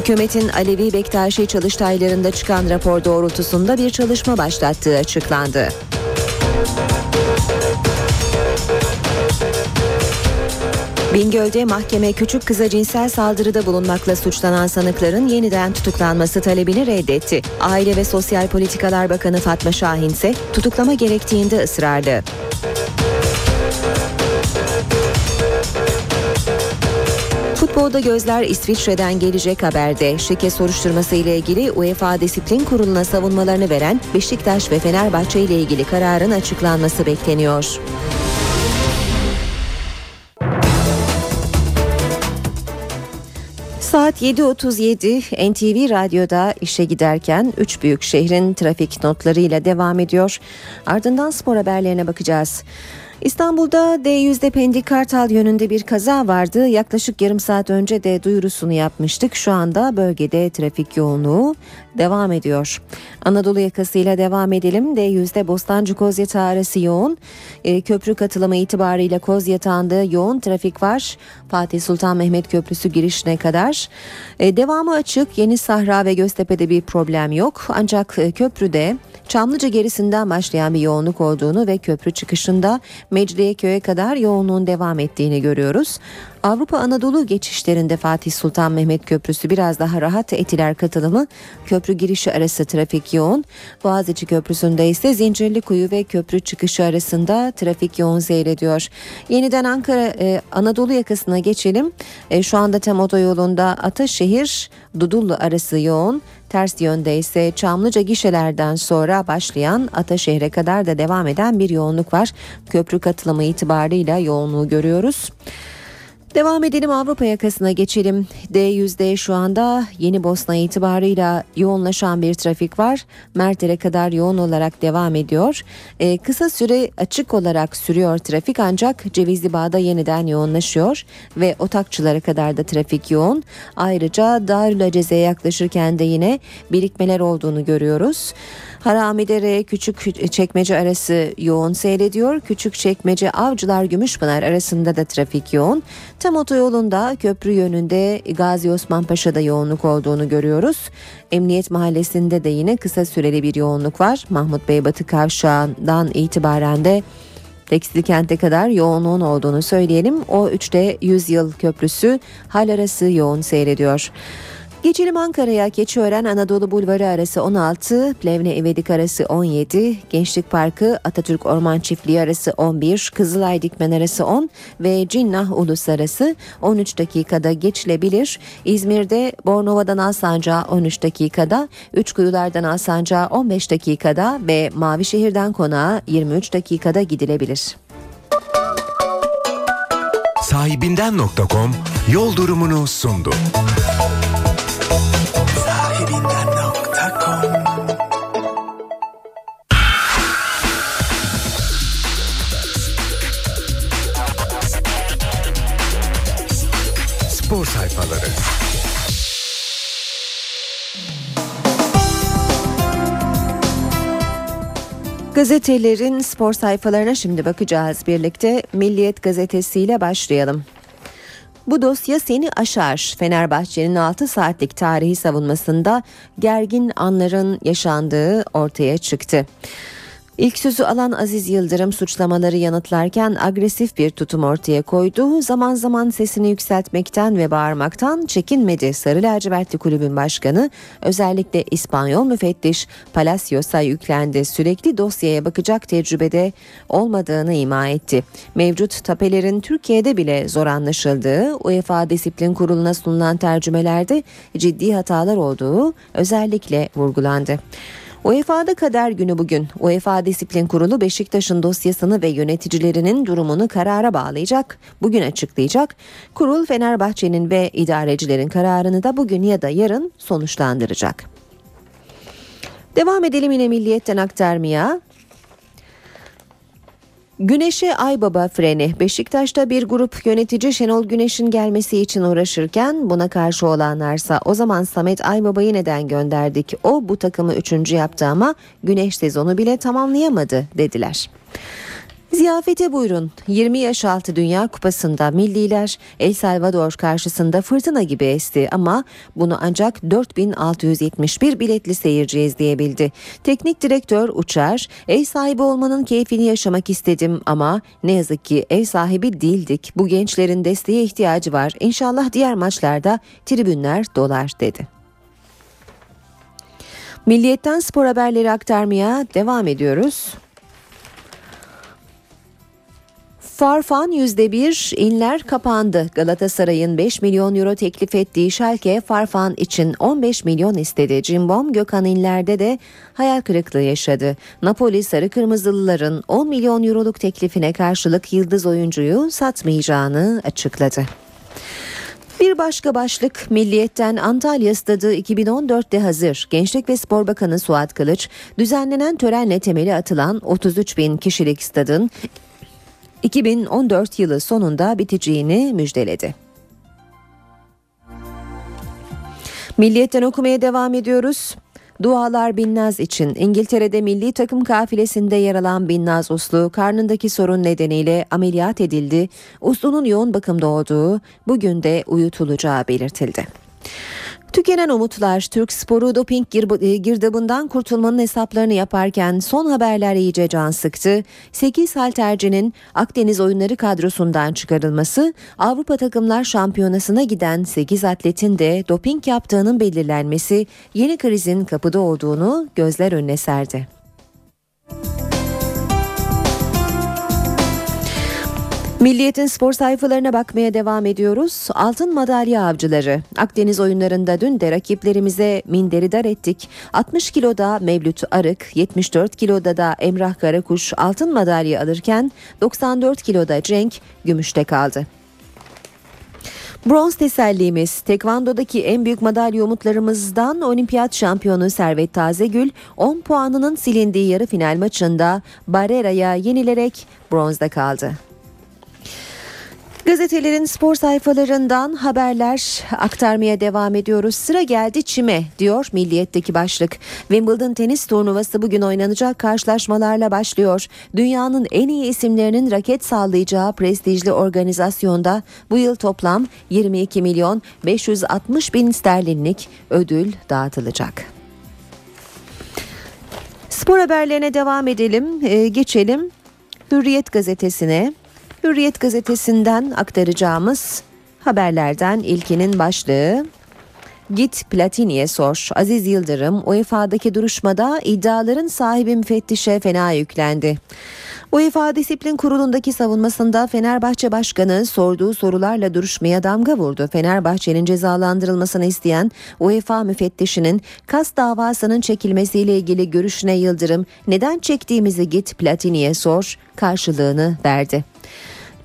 Hükümetin Alevi Bektaşi çalıştaylarında çıkan rapor doğrultusunda bir çalışma başlattığı açıklandı. Bingöl'de mahkeme küçük kıza cinsel saldırıda bulunmakla suçlanan sanıkların yeniden tutuklanması talebini reddetti. Aile ve Sosyal Politikalar Bakanı Fatma Şahin ise tutuklama gerektiğinde ısrarlı. Futbolda gözler İsviçre'den gelecek haberde. Şike soruşturması ile ilgili UEFA Disiplin Kurulu'na savunmalarını veren Beşiktaş ve Fenerbahçe ile ilgili kararın açıklanması bekleniyor. Saat 7.37 NTV Radyo'da işe giderken 3 büyük şehrin trafik notlarıyla devam ediyor. Ardından spor haberlerine bakacağız. İstanbul'da D100'de Pendik Kartal yönünde bir kaza vardı. Yaklaşık yarım saat önce de duyurusunu yapmıştık. Şu anda bölgede trafik yoğunluğu devam ediyor. Anadolu yakasıyla devam edelim. D100'de Bostancı Kozyatağı arası yoğun. E, köprü katılımı itibarıyla Kozyatağı'nda yoğun trafik var. Fatih Sultan Mehmet Köprüsü girişine kadar. E, devamı açık. Yeni Sahra ve Göztepe'de bir problem yok. Ancak e, köprüde Çamlıca gerisinden başlayan bir yoğunluk olduğunu ve köprü çıkışında Mecidiyeköy'e kadar yoğunluğun devam ettiğini görüyoruz. Avrupa Anadolu geçişlerinde Fatih Sultan Mehmet Köprüsü biraz daha rahat etiler katılımı köprü girişi arası trafik yoğun. Boğaziçi Köprüsü'nde ise Zincirlikuyu ve köprü çıkışı arasında trafik yoğun seyrediyor. Yeniden Ankara e, Anadolu yakasına geçelim. E, şu anda tem otoyolunda Ataşehir Dudullu arası yoğun. Ters yönde ise Çamlıca gişelerden sonra başlayan Ataşehir'e kadar da devam eden bir yoğunluk var. Köprü katılımı itibarıyla yoğunluğu görüyoruz. Devam edelim Avrupa yakasına geçelim. D100'de şu anda Yeni Bosna itibarıyla yoğunlaşan bir trafik var. Merter'e kadar yoğun olarak devam ediyor. Ee, kısa süre açık olarak sürüyor trafik ancak Cevizli Bağ'da yeniden yoğunlaşıyor ve Otakçılara kadar da trafik yoğun. Ayrıca Darül Aceze'ye yaklaşırken de yine birikmeler olduğunu görüyoruz. Haramidere küçük çekmece arası yoğun seyrediyor. Küçük çekmece Avcılar Gümüşpınar arasında da trafik yoğun. Tam otoyolunda köprü yönünde Gazi Osman Paşa'da yoğunluk olduğunu görüyoruz. Emniyet Mahallesi'nde de yine kısa süreli bir yoğunluk var. Mahmut Bey Batı Kavşağı'ndan itibaren de Tekstil kente kadar yoğunluğun olduğunu söyleyelim. O 3'te 100 yıl köprüsü hal arası yoğun seyrediyor. Geçelim Ankara'ya Keçiören Anadolu Bulvarı arası 16, Plevne İvedik arası 17, Gençlik Parkı Atatürk Orman Çiftliği arası 11, Kızılay Dikmen arası 10 ve Cinnah Ulus arası 13 dakikada geçilebilir. İzmir'de Bornova'dan Alsancak'a 13 dakikada, Üçkuyular'dan Alsancak'a 15 dakikada ve Mavişehir'den Konağa 23 dakikada gidilebilir. Sahibinden.com yol durumunu sundu. Spor sayfaları. Gazetelerin spor sayfalarına şimdi bakacağız birlikte. Milliyet gazetesiyle başlayalım. Bu dosya seni aşar. Fenerbahçe'nin 6 saatlik tarihi savunmasında gergin anların yaşandığı ortaya çıktı. İlk sözü alan Aziz Yıldırım suçlamaları yanıtlarken agresif bir tutum ortaya koydu. Zaman zaman sesini yükseltmekten ve bağırmaktan çekinmedi. Sarı lacivertli kulübün başkanı özellikle İspanyol müfettiş Palacios'a yüklendi. Sürekli dosyaya bakacak tecrübede olmadığını ima etti. Mevcut tapelerin Türkiye'de bile zor anlaşıldığı UEFA Disiplin Kurulu'na sunulan tercümelerde ciddi hatalar olduğu özellikle vurgulandı. UEFA'da kader günü bugün. UEFA Disiplin Kurulu Beşiktaş'ın dosyasını ve yöneticilerinin durumunu karara bağlayacak. Bugün açıklayacak. Kurul Fenerbahçe'nin ve idarecilerin kararını da bugün ya da yarın sonuçlandıracak. Devam edelim yine milliyetten aktarmaya. Güneş'e Aybaba freni. Beşiktaş'ta bir grup yönetici Şenol Güneş'in gelmesi için uğraşırken buna karşı olanlarsa o zaman Samet Aybaba'yı neden gönderdik? O bu takımı üçüncü yaptı ama Güneş sezonu bile tamamlayamadı dediler. Ziyafete buyurun. 20 yaş altı Dünya Kupası'nda milliler El Salvador karşısında fırtına gibi esti ama bunu ancak 4671 biletli seyirci izleyebildi. Teknik direktör Uçar, ev sahibi olmanın keyfini yaşamak istedim ama ne yazık ki ev sahibi değildik. Bu gençlerin desteğe ihtiyacı var. İnşallah diğer maçlarda tribünler dolar dedi. Milliyetten spor haberleri aktarmaya devam ediyoruz. Farfan %1 inler kapandı. Galatasaray'ın 5 milyon euro teklif ettiği Schalke Farfan için 15 milyon istedi. Cimbom Gökhan inlerde de hayal kırıklığı yaşadı. Napoli Sarı Kırmızılıların 10 milyon euroluk teklifine karşılık yıldız oyuncuyu satmayacağını açıkladı. Bir başka başlık Milliyet'ten Antalya Stadı 2014'te hazır. Gençlik ve Spor Bakanı Suat Kılıç düzenlenen törenle temeli atılan 33 bin kişilik stadın 2014 yılı sonunda biteceğini müjdeledi. Milliyetten okumaya devam ediyoruz. Dualar Binnaz için İngiltere'de milli takım kafilesinde yer alan Binnaz Uslu karnındaki sorun nedeniyle ameliyat edildi. Uslu'nun yoğun bakımda olduğu bugün de uyutulacağı belirtildi. Tükenen umutlar Türk sporu doping gir- girdabından kurtulmanın hesaplarını yaparken son haberler iyice can sıktı. 8 haltercinin Akdeniz oyunları kadrosundan çıkarılması, Avrupa takımlar şampiyonasına giden 8 atletin de doping yaptığının belirlenmesi yeni krizin kapıda olduğunu gözler önüne serdi. Milliyet'in spor sayfalarına bakmaya devam ediyoruz. Altın madalya avcıları. Akdeniz oyunlarında dün de rakiplerimize minderi dar ettik. 60 kiloda Mevlüt Arık, 74 kiloda da Emrah Karakuş altın madalya alırken 94 kiloda Cenk gümüşte kaldı. Bronz tesellimiz tekvandodaki en büyük madalya umutlarımızdan olimpiyat şampiyonu Servet Tazegül 10 puanının silindiği yarı final maçında Barrera'ya yenilerek bronzda kaldı. Gazetelerin spor sayfalarından haberler aktarmaya devam ediyoruz. Sıra geldi çime diyor Milliyet'teki başlık. Wimbledon tenis turnuvası bugün oynanacak karşılaşmalarla başlıyor. Dünyanın en iyi isimlerinin raket sallayacağı prestijli organizasyonda bu yıl toplam 22 milyon 560 bin sterlinlik ödül dağıtılacak. Spor haberlerine devam edelim. Ee, geçelim Hürriyet gazetesine. Hürriyet gazetesinden aktaracağımız haberlerden ilkinin başlığı Git Platini'ye sor. Aziz Yıldırım UEFA'daki duruşmada iddiaların sahibi müfettişe fena yüklendi. UEFA Disiplin Kurulu'ndaki savunmasında Fenerbahçe Başkanı sorduğu sorularla duruşmaya damga vurdu. Fenerbahçe'nin cezalandırılmasını isteyen UEFA müfettişinin kas davasının çekilmesiyle ilgili görüşüne Yıldırım neden çektiğimizi git Platini'ye sor karşılığını verdi.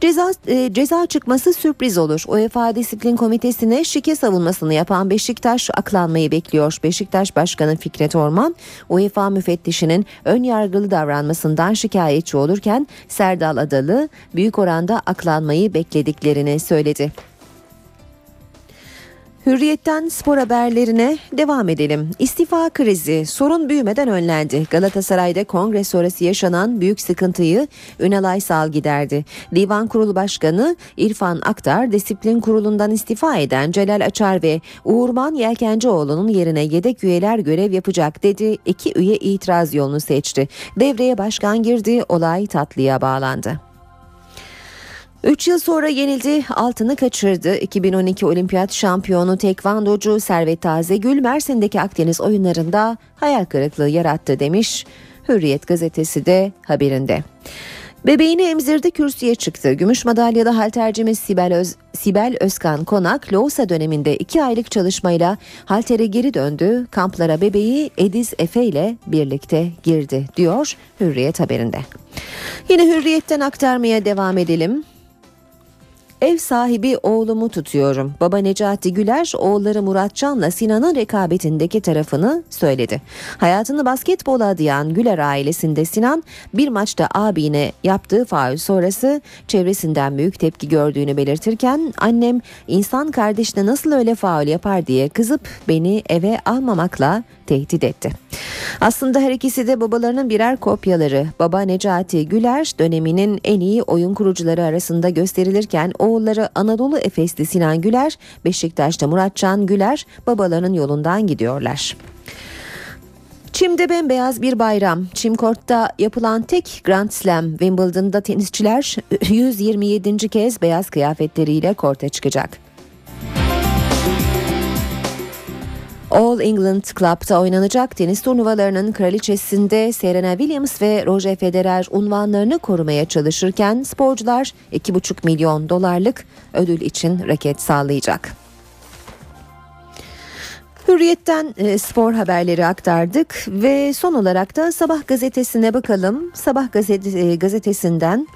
Ceza, e, ceza çıkması sürpriz olur. UEFA Disiplin Komitesi'ne şike savunmasını yapan Beşiktaş aklanmayı bekliyor. Beşiktaş Başkanı Fikret Orman, UEFA müfettişinin ön yargılı davranmasından şikayetçi olurken Serdal Adalı büyük oranda aklanmayı beklediklerini söyledi. Hürriyetten spor haberlerine devam edelim. İstifa krizi sorun büyümeden önlendi. Galatasaray'da kongre sonrası yaşanan büyük sıkıntıyı Ünal Aysal giderdi. Divan Kurulu Başkanı İrfan Aktar disiplin kurulundan istifa eden Celal Açar ve Uğurman Yelkencioğlu'nun yerine yedek üyeler görev yapacak dedi. İki üye itiraz yolunu seçti. Devreye başkan girdi. Olay tatlıya bağlandı. 3 yıl sonra yenildi, altını kaçırdı. 2012 olimpiyat şampiyonu tekvandocu Servet Tazegül Mersin'deki Akdeniz oyunlarında hayal kırıklığı yarattı demiş Hürriyet gazetesi de haberinde. Bebeğini emzirdi kürsüye çıktı. Gümüş madalyalı haltercimiz Sibel, Öz, Sibel Özkan Konak, Loğusa döneminde 2 aylık çalışmayla haltere geri döndü. Kamplara bebeği Ediz Efe ile birlikte girdi diyor Hürriyet haberinde. Yine Hürriyet'ten aktarmaya devam edelim. Ev sahibi oğlumu tutuyorum. Baba Necati Güler oğulları Muratcan'la Sinan'ın rekabetindeki tarafını söyledi. Hayatını basketbola adayan Güler ailesinde Sinan bir maçta abine yaptığı faul sonrası çevresinden büyük tepki gördüğünü belirtirken annem insan kardeşine nasıl öyle faul yapar diye kızıp beni eve almamakla tehdit etti. Aslında her ikisi de babalarının birer kopyaları. Baba Necati Güler döneminin en iyi oyun kurucuları arasında gösterilirken oğulları Anadolu Efesli Sinan Güler, Beşiktaş'ta Muratcan Güler babalarının yolundan gidiyorlar. Çim'de bembeyaz bir bayram. Çim Kort'ta yapılan tek Grand Slam Wimbledon'da tenisçiler (laughs) 127. kez beyaz kıyafetleriyle korta çıkacak. All England Club'da oynanacak tenis turnuvalarının kraliçesinde Serena Williams ve Roger Federer unvanlarını korumaya çalışırken sporcular 2,5 milyon dolarlık ödül için raket sağlayacak. Hürriyetten e, spor haberleri aktardık ve son olarak da Sabah gazetesine bakalım. Sabah e, gazetesinden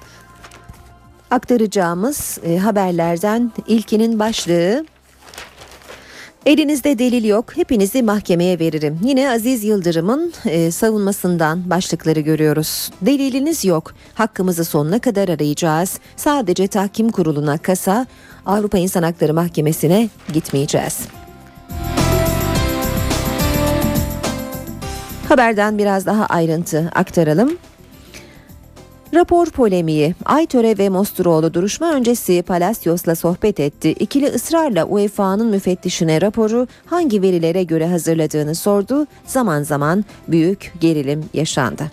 aktaracağımız e, haberlerden ilkinin başlığı Elinizde delil yok, hepinizi mahkemeye veririm. Yine Aziz Yıldırım'ın e, savunmasından başlıkları görüyoruz. Deliliniz yok, hakkımızı sonuna kadar arayacağız. Sadece tahkim kuruluna kasa, Avrupa İnsan Hakları Mahkemesi'ne gitmeyeceğiz. Haberden biraz daha ayrıntı aktaralım. Rapor polemiği. Aytöre ve Mosturoğlu duruşma öncesi Palacios'la sohbet etti. İkili ısrarla UEFA'nın müfettişine raporu hangi verilere göre hazırladığını sordu. Zaman zaman büyük gerilim yaşandı.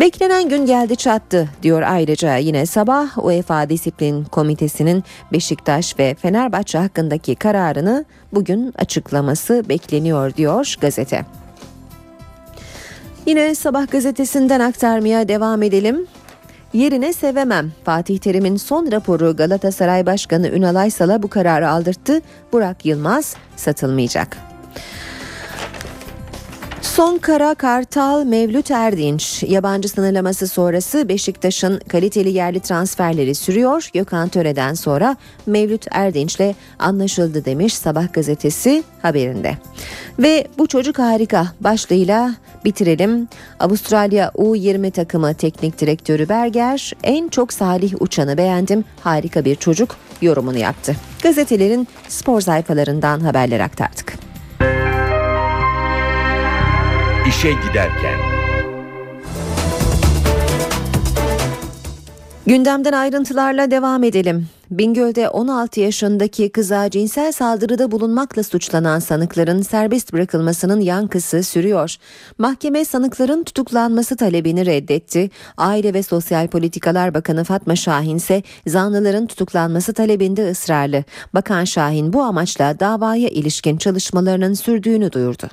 Beklenen gün geldi çattı diyor ayrıca yine sabah UEFA Disiplin Komitesi'nin Beşiktaş ve Fenerbahçe hakkındaki kararını bugün açıklaması bekleniyor diyor gazete. Yine sabah gazetesinden aktarmaya devam edelim. Yerine sevemem. Fatih Terim'in son raporu Galatasaray Başkanı Ünal Aysal'a bu kararı aldırttı. Burak Yılmaz satılmayacak. Son kara Kartal Mevlüt Erdinç yabancı sınırlaması sonrası Beşiktaş'ın kaliteli yerli transferleri sürüyor. Gökhan Töre'den sonra Mevlüt Erdinç'le anlaşıldı demiş Sabah gazetesi haberinde. Ve bu çocuk harika başlığıyla bitirelim. Avustralya U20 takımı teknik direktörü Berger en çok Salih Uçan'ı beğendim harika bir çocuk yorumunu yaptı. Gazetelerin spor sayfalarından haberler aktardık. İşe giderken Gündemden ayrıntılarla devam edelim. Bingöl'de 16 yaşındaki kıza cinsel saldırıda bulunmakla suçlanan sanıkların serbest bırakılmasının yankısı sürüyor. Mahkeme sanıkların tutuklanması talebini reddetti. Aile ve Sosyal Politikalar Bakanı Fatma Şahin ise zanlıların tutuklanması talebinde ısrarlı. Bakan Şahin bu amaçla davaya ilişkin çalışmalarının sürdüğünü duyurdu.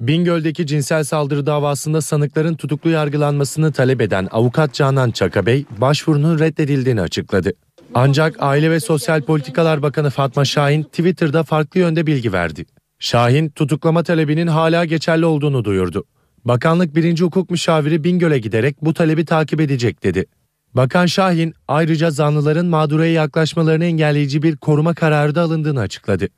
Bingöl'deki cinsel saldırı davasında sanıkların tutuklu yargılanmasını talep eden avukat Canan Çakabey başvurunun reddedildiğini açıkladı. Ancak Aile ve Sosyal Politikalar Bakanı Fatma Şahin Twitter'da farklı yönde bilgi verdi. Şahin tutuklama talebinin hala geçerli olduğunu duyurdu. Bakanlık 1. Hukuk Müşaviri Bingöl'e giderek bu talebi takip edecek dedi. Bakan Şahin ayrıca zanlıların mağduraya yaklaşmalarını engelleyici bir koruma kararı da alındığını açıkladı.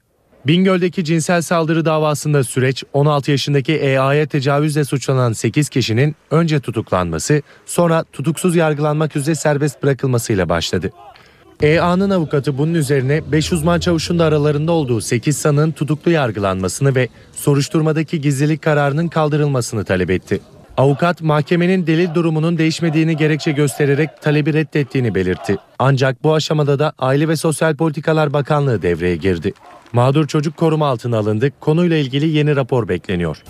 Bingöl'deki cinsel saldırı davasında süreç 16 yaşındaki EA'ya tecavüzle suçlanan 8 kişinin önce tutuklanması sonra tutuksuz yargılanmak üzere serbest bırakılmasıyla başladı. EA'nın avukatı bunun üzerine 5 uzman çavuşun da aralarında olduğu 8 sanığın tutuklu yargılanmasını ve soruşturmadaki gizlilik kararının kaldırılmasını talep etti. Avukat mahkemenin delil durumunun değişmediğini gerekçe göstererek talebi reddettiğini belirtti. Ancak bu aşamada da Aile ve Sosyal Politikalar Bakanlığı devreye girdi. Mağdur çocuk koruma altına alındı. Konuyla ilgili yeni rapor bekleniyor.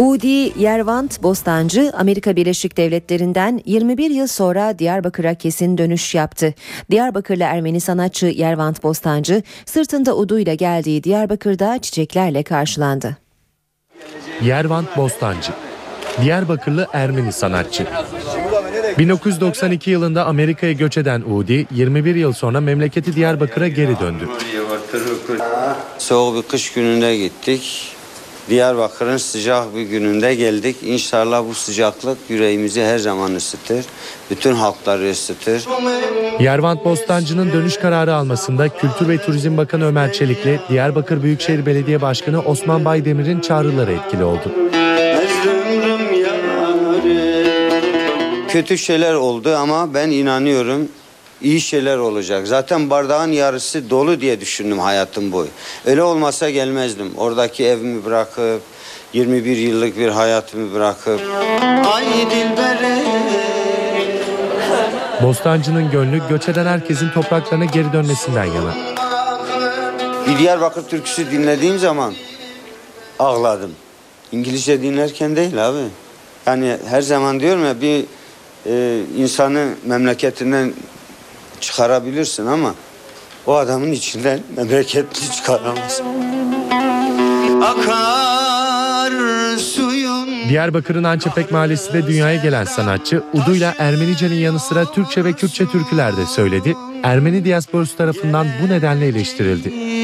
Udi Yervant Bostancı Amerika Birleşik Devletleri'nden 21 yıl sonra Diyarbakır'a kesin dönüş yaptı. Diyarbakırlı Ermeni sanatçı Yervant Bostancı sırtında uduyla geldiği Diyarbakır'da çiçeklerle karşılandı. Yervant Bostancı Diyarbakırlı Ermeni sanatçı. 1992 yılında Amerika'ya göç eden Udi 21 yıl sonra memleketi Diyarbakır'a geri döndü. Soğuk bir kış gününde gittik. Diyarbakır'ın sıcak bir gününde geldik. İnşallah bu sıcaklık yüreğimizi her zaman ısıtır. Bütün halkları ısıtır. Yervant Bostancı'nın dönüş kararı almasında Kültür ve Turizm Bakanı Ömer Çelik'le Diyarbakır Büyükşehir Belediye Başkanı Osman Baydemir'in çağrıları etkili oldu. Kötü şeyler oldu ama ben inanıyorum iyi şeyler olacak. Zaten bardağın yarısı dolu diye düşündüm hayatım boyu. Öyle olmasa gelmezdim. Oradaki evimi bırakıp 21 yıllık bir hayatımı bırakıp Ay dilbere Bostancı'nın gönlü göç eden herkesin topraklarına geri dönmesinden yana. Bir Diyarbakır türküsü dinlediğim zaman ağladım. İngilizce dinlerken değil abi. Yani her zaman diyorum ya bir e, insanı memleketinden çıkarabilirsin ama o adamın içinden memleketli çıkaramazsın. Akar suyun Diyarbakır'ın Ançepek Mahallesi'nde dünyaya gelen sanatçı Udu'yla Ermenice'nin yanı sıra Türkçe ve Kürtçe türküler de söyledi. Ermeni diasporusu tarafından bu nedenle eleştirildi.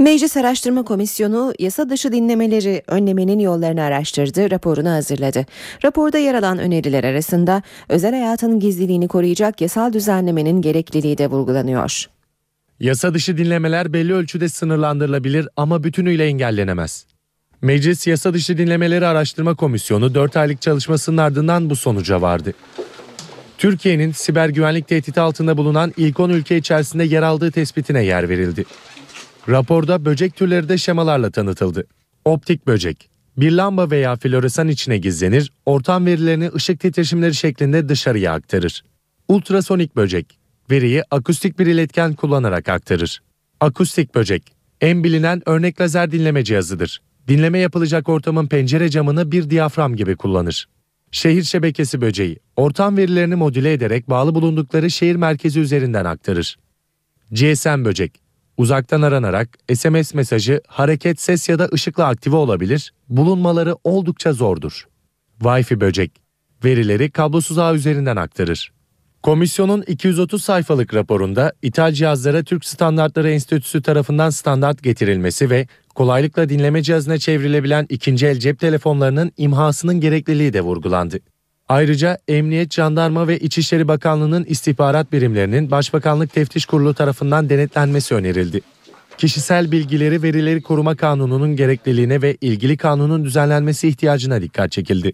Meclis Araştırma Komisyonu yasa dışı dinlemeleri önlemenin yollarını araştırdı, raporunu hazırladı. Raporda yer alan öneriler arasında özel hayatın gizliliğini koruyacak yasal düzenlemenin gerekliliği de vurgulanıyor. Yasa dışı dinlemeler belli ölçüde sınırlandırılabilir ama bütünüyle engellenemez. Meclis Yasa Dışı Dinlemeleri Araştırma Komisyonu 4 aylık çalışmasının ardından bu sonuca vardı. Türkiye'nin siber güvenlik tehdidi altında bulunan ilk 10 ülke içerisinde yer aldığı tespitine yer verildi. Raporda böcek türleri de şemalarla tanıtıldı. Optik böcek, bir lamba veya floresan içine gizlenir, ortam verilerini ışık titreşimleri şeklinde dışarıya aktarır. Ultrasonik böcek, veriyi akustik bir iletken kullanarak aktarır. Akustik böcek, en bilinen örnek lazer dinleme cihazıdır. Dinleme yapılacak ortamın pencere camını bir diyafram gibi kullanır. Şehir şebekesi böceği, ortam verilerini modüle ederek bağlı bulundukları şehir merkezi üzerinden aktarır. GSM böcek, uzaktan aranarak SMS mesajı hareket, ses ya da ışıkla aktive olabilir, bulunmaları oldukça zordur. Wi-Fi böcek, verileri kablosuz ağ üzerinden aktarır. Komisyonun 230 sayfalık raporunda ithal cihazlara Türk Standartları Enstitüsü tarafından standart getirilmesi ve kolaylıkla dinleme cihazına çevrilebilen ikinci el cep telefonlarının imhasının gerekliliği de vurgulandı. Ayrıca Emniyet, Jandarma ve İçişleri Bakanlığı'nın istihbarat birimlerinin Başbakanlık Teftiş Kurulu tarafından denetlenmesi önerildi. Kişisel bilgileri verileri koruma kanununun gerekliliğine ve ilgili kanunun düzenlenmesi ihtiyacına dikkat çekildi.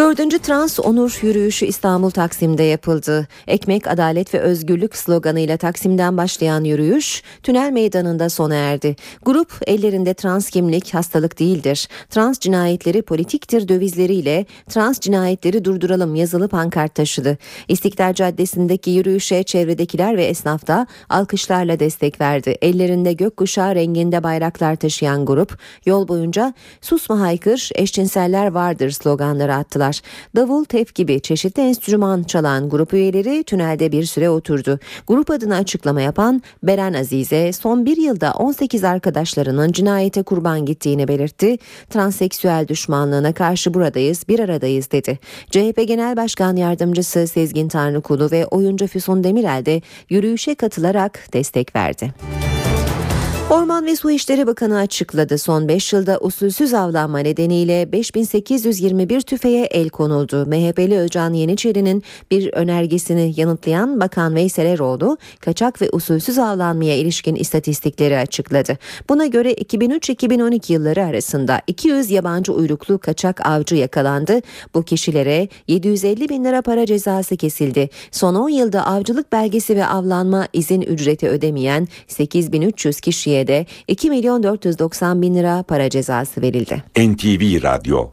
Dördüncü Trans Onur Yürüyüşü İstanbul Taksim'de yapıldı. Ekmek, adalet ve özgürlük sloganıyla Taksim'den başlayan yürüyüş tünel meydanında sona erdi. Grup ellerinde trans kimlik hastalık değildir. Trans cinayetleri politiktir dövizleriyle trans cinayetleri durduralım yazılı pankart taşıdı. İstiklal Caddesi'ndeki yürüyüşe çevredekiler ve esnaf da alkışlarla destek verdi. Ellerinde gökkuşağı renginde bayraklar taşıyan grup yol boyunca susma haykır eşcinseller vardır sloganları attılar. Davul, tef gibi çeşitli enstrüman çalan grup üyeleri tünelde bir süre oturdu. Grup adına açıklama yapan Beren Azize son bir yılda 18 arkadaşlarının cinayete kurban gittiğini belirtti. Transseksüel düşmanlığına karşı buradayız, bir aradayız dedi. CHP Genel Başkan Yardımcısı Sezgin Tanrıkulu ve oyuncu Füsun Demirel de yürüyüşe katılarak destek verdi. Orman ve Su İşleri Bakanı açıkladı. Son 5 yılda usulsüz avlanma nedeniyle 5821 tüfeğe el konuldu. MHP'li Özcan Yeniçeri'nin bir önergesini yanıtlayan Bakan Veysel Eroğlu, kaçak ve usulsüz avlanmaya ilişkin istatistikleri açıkladı. Buna göre 2003-2012 yılları arasında 200 yabancı uyruklu kaçak avcı yakalandı. Bu kişilere 750 bin lira para cezası kesildi. Son 10 yılda avcılık belgesi ve avlanma izin ücreti ödemeyen 8300 kişiye de 2 milyon 490 bin lira para cezası verildi. NTV Radyo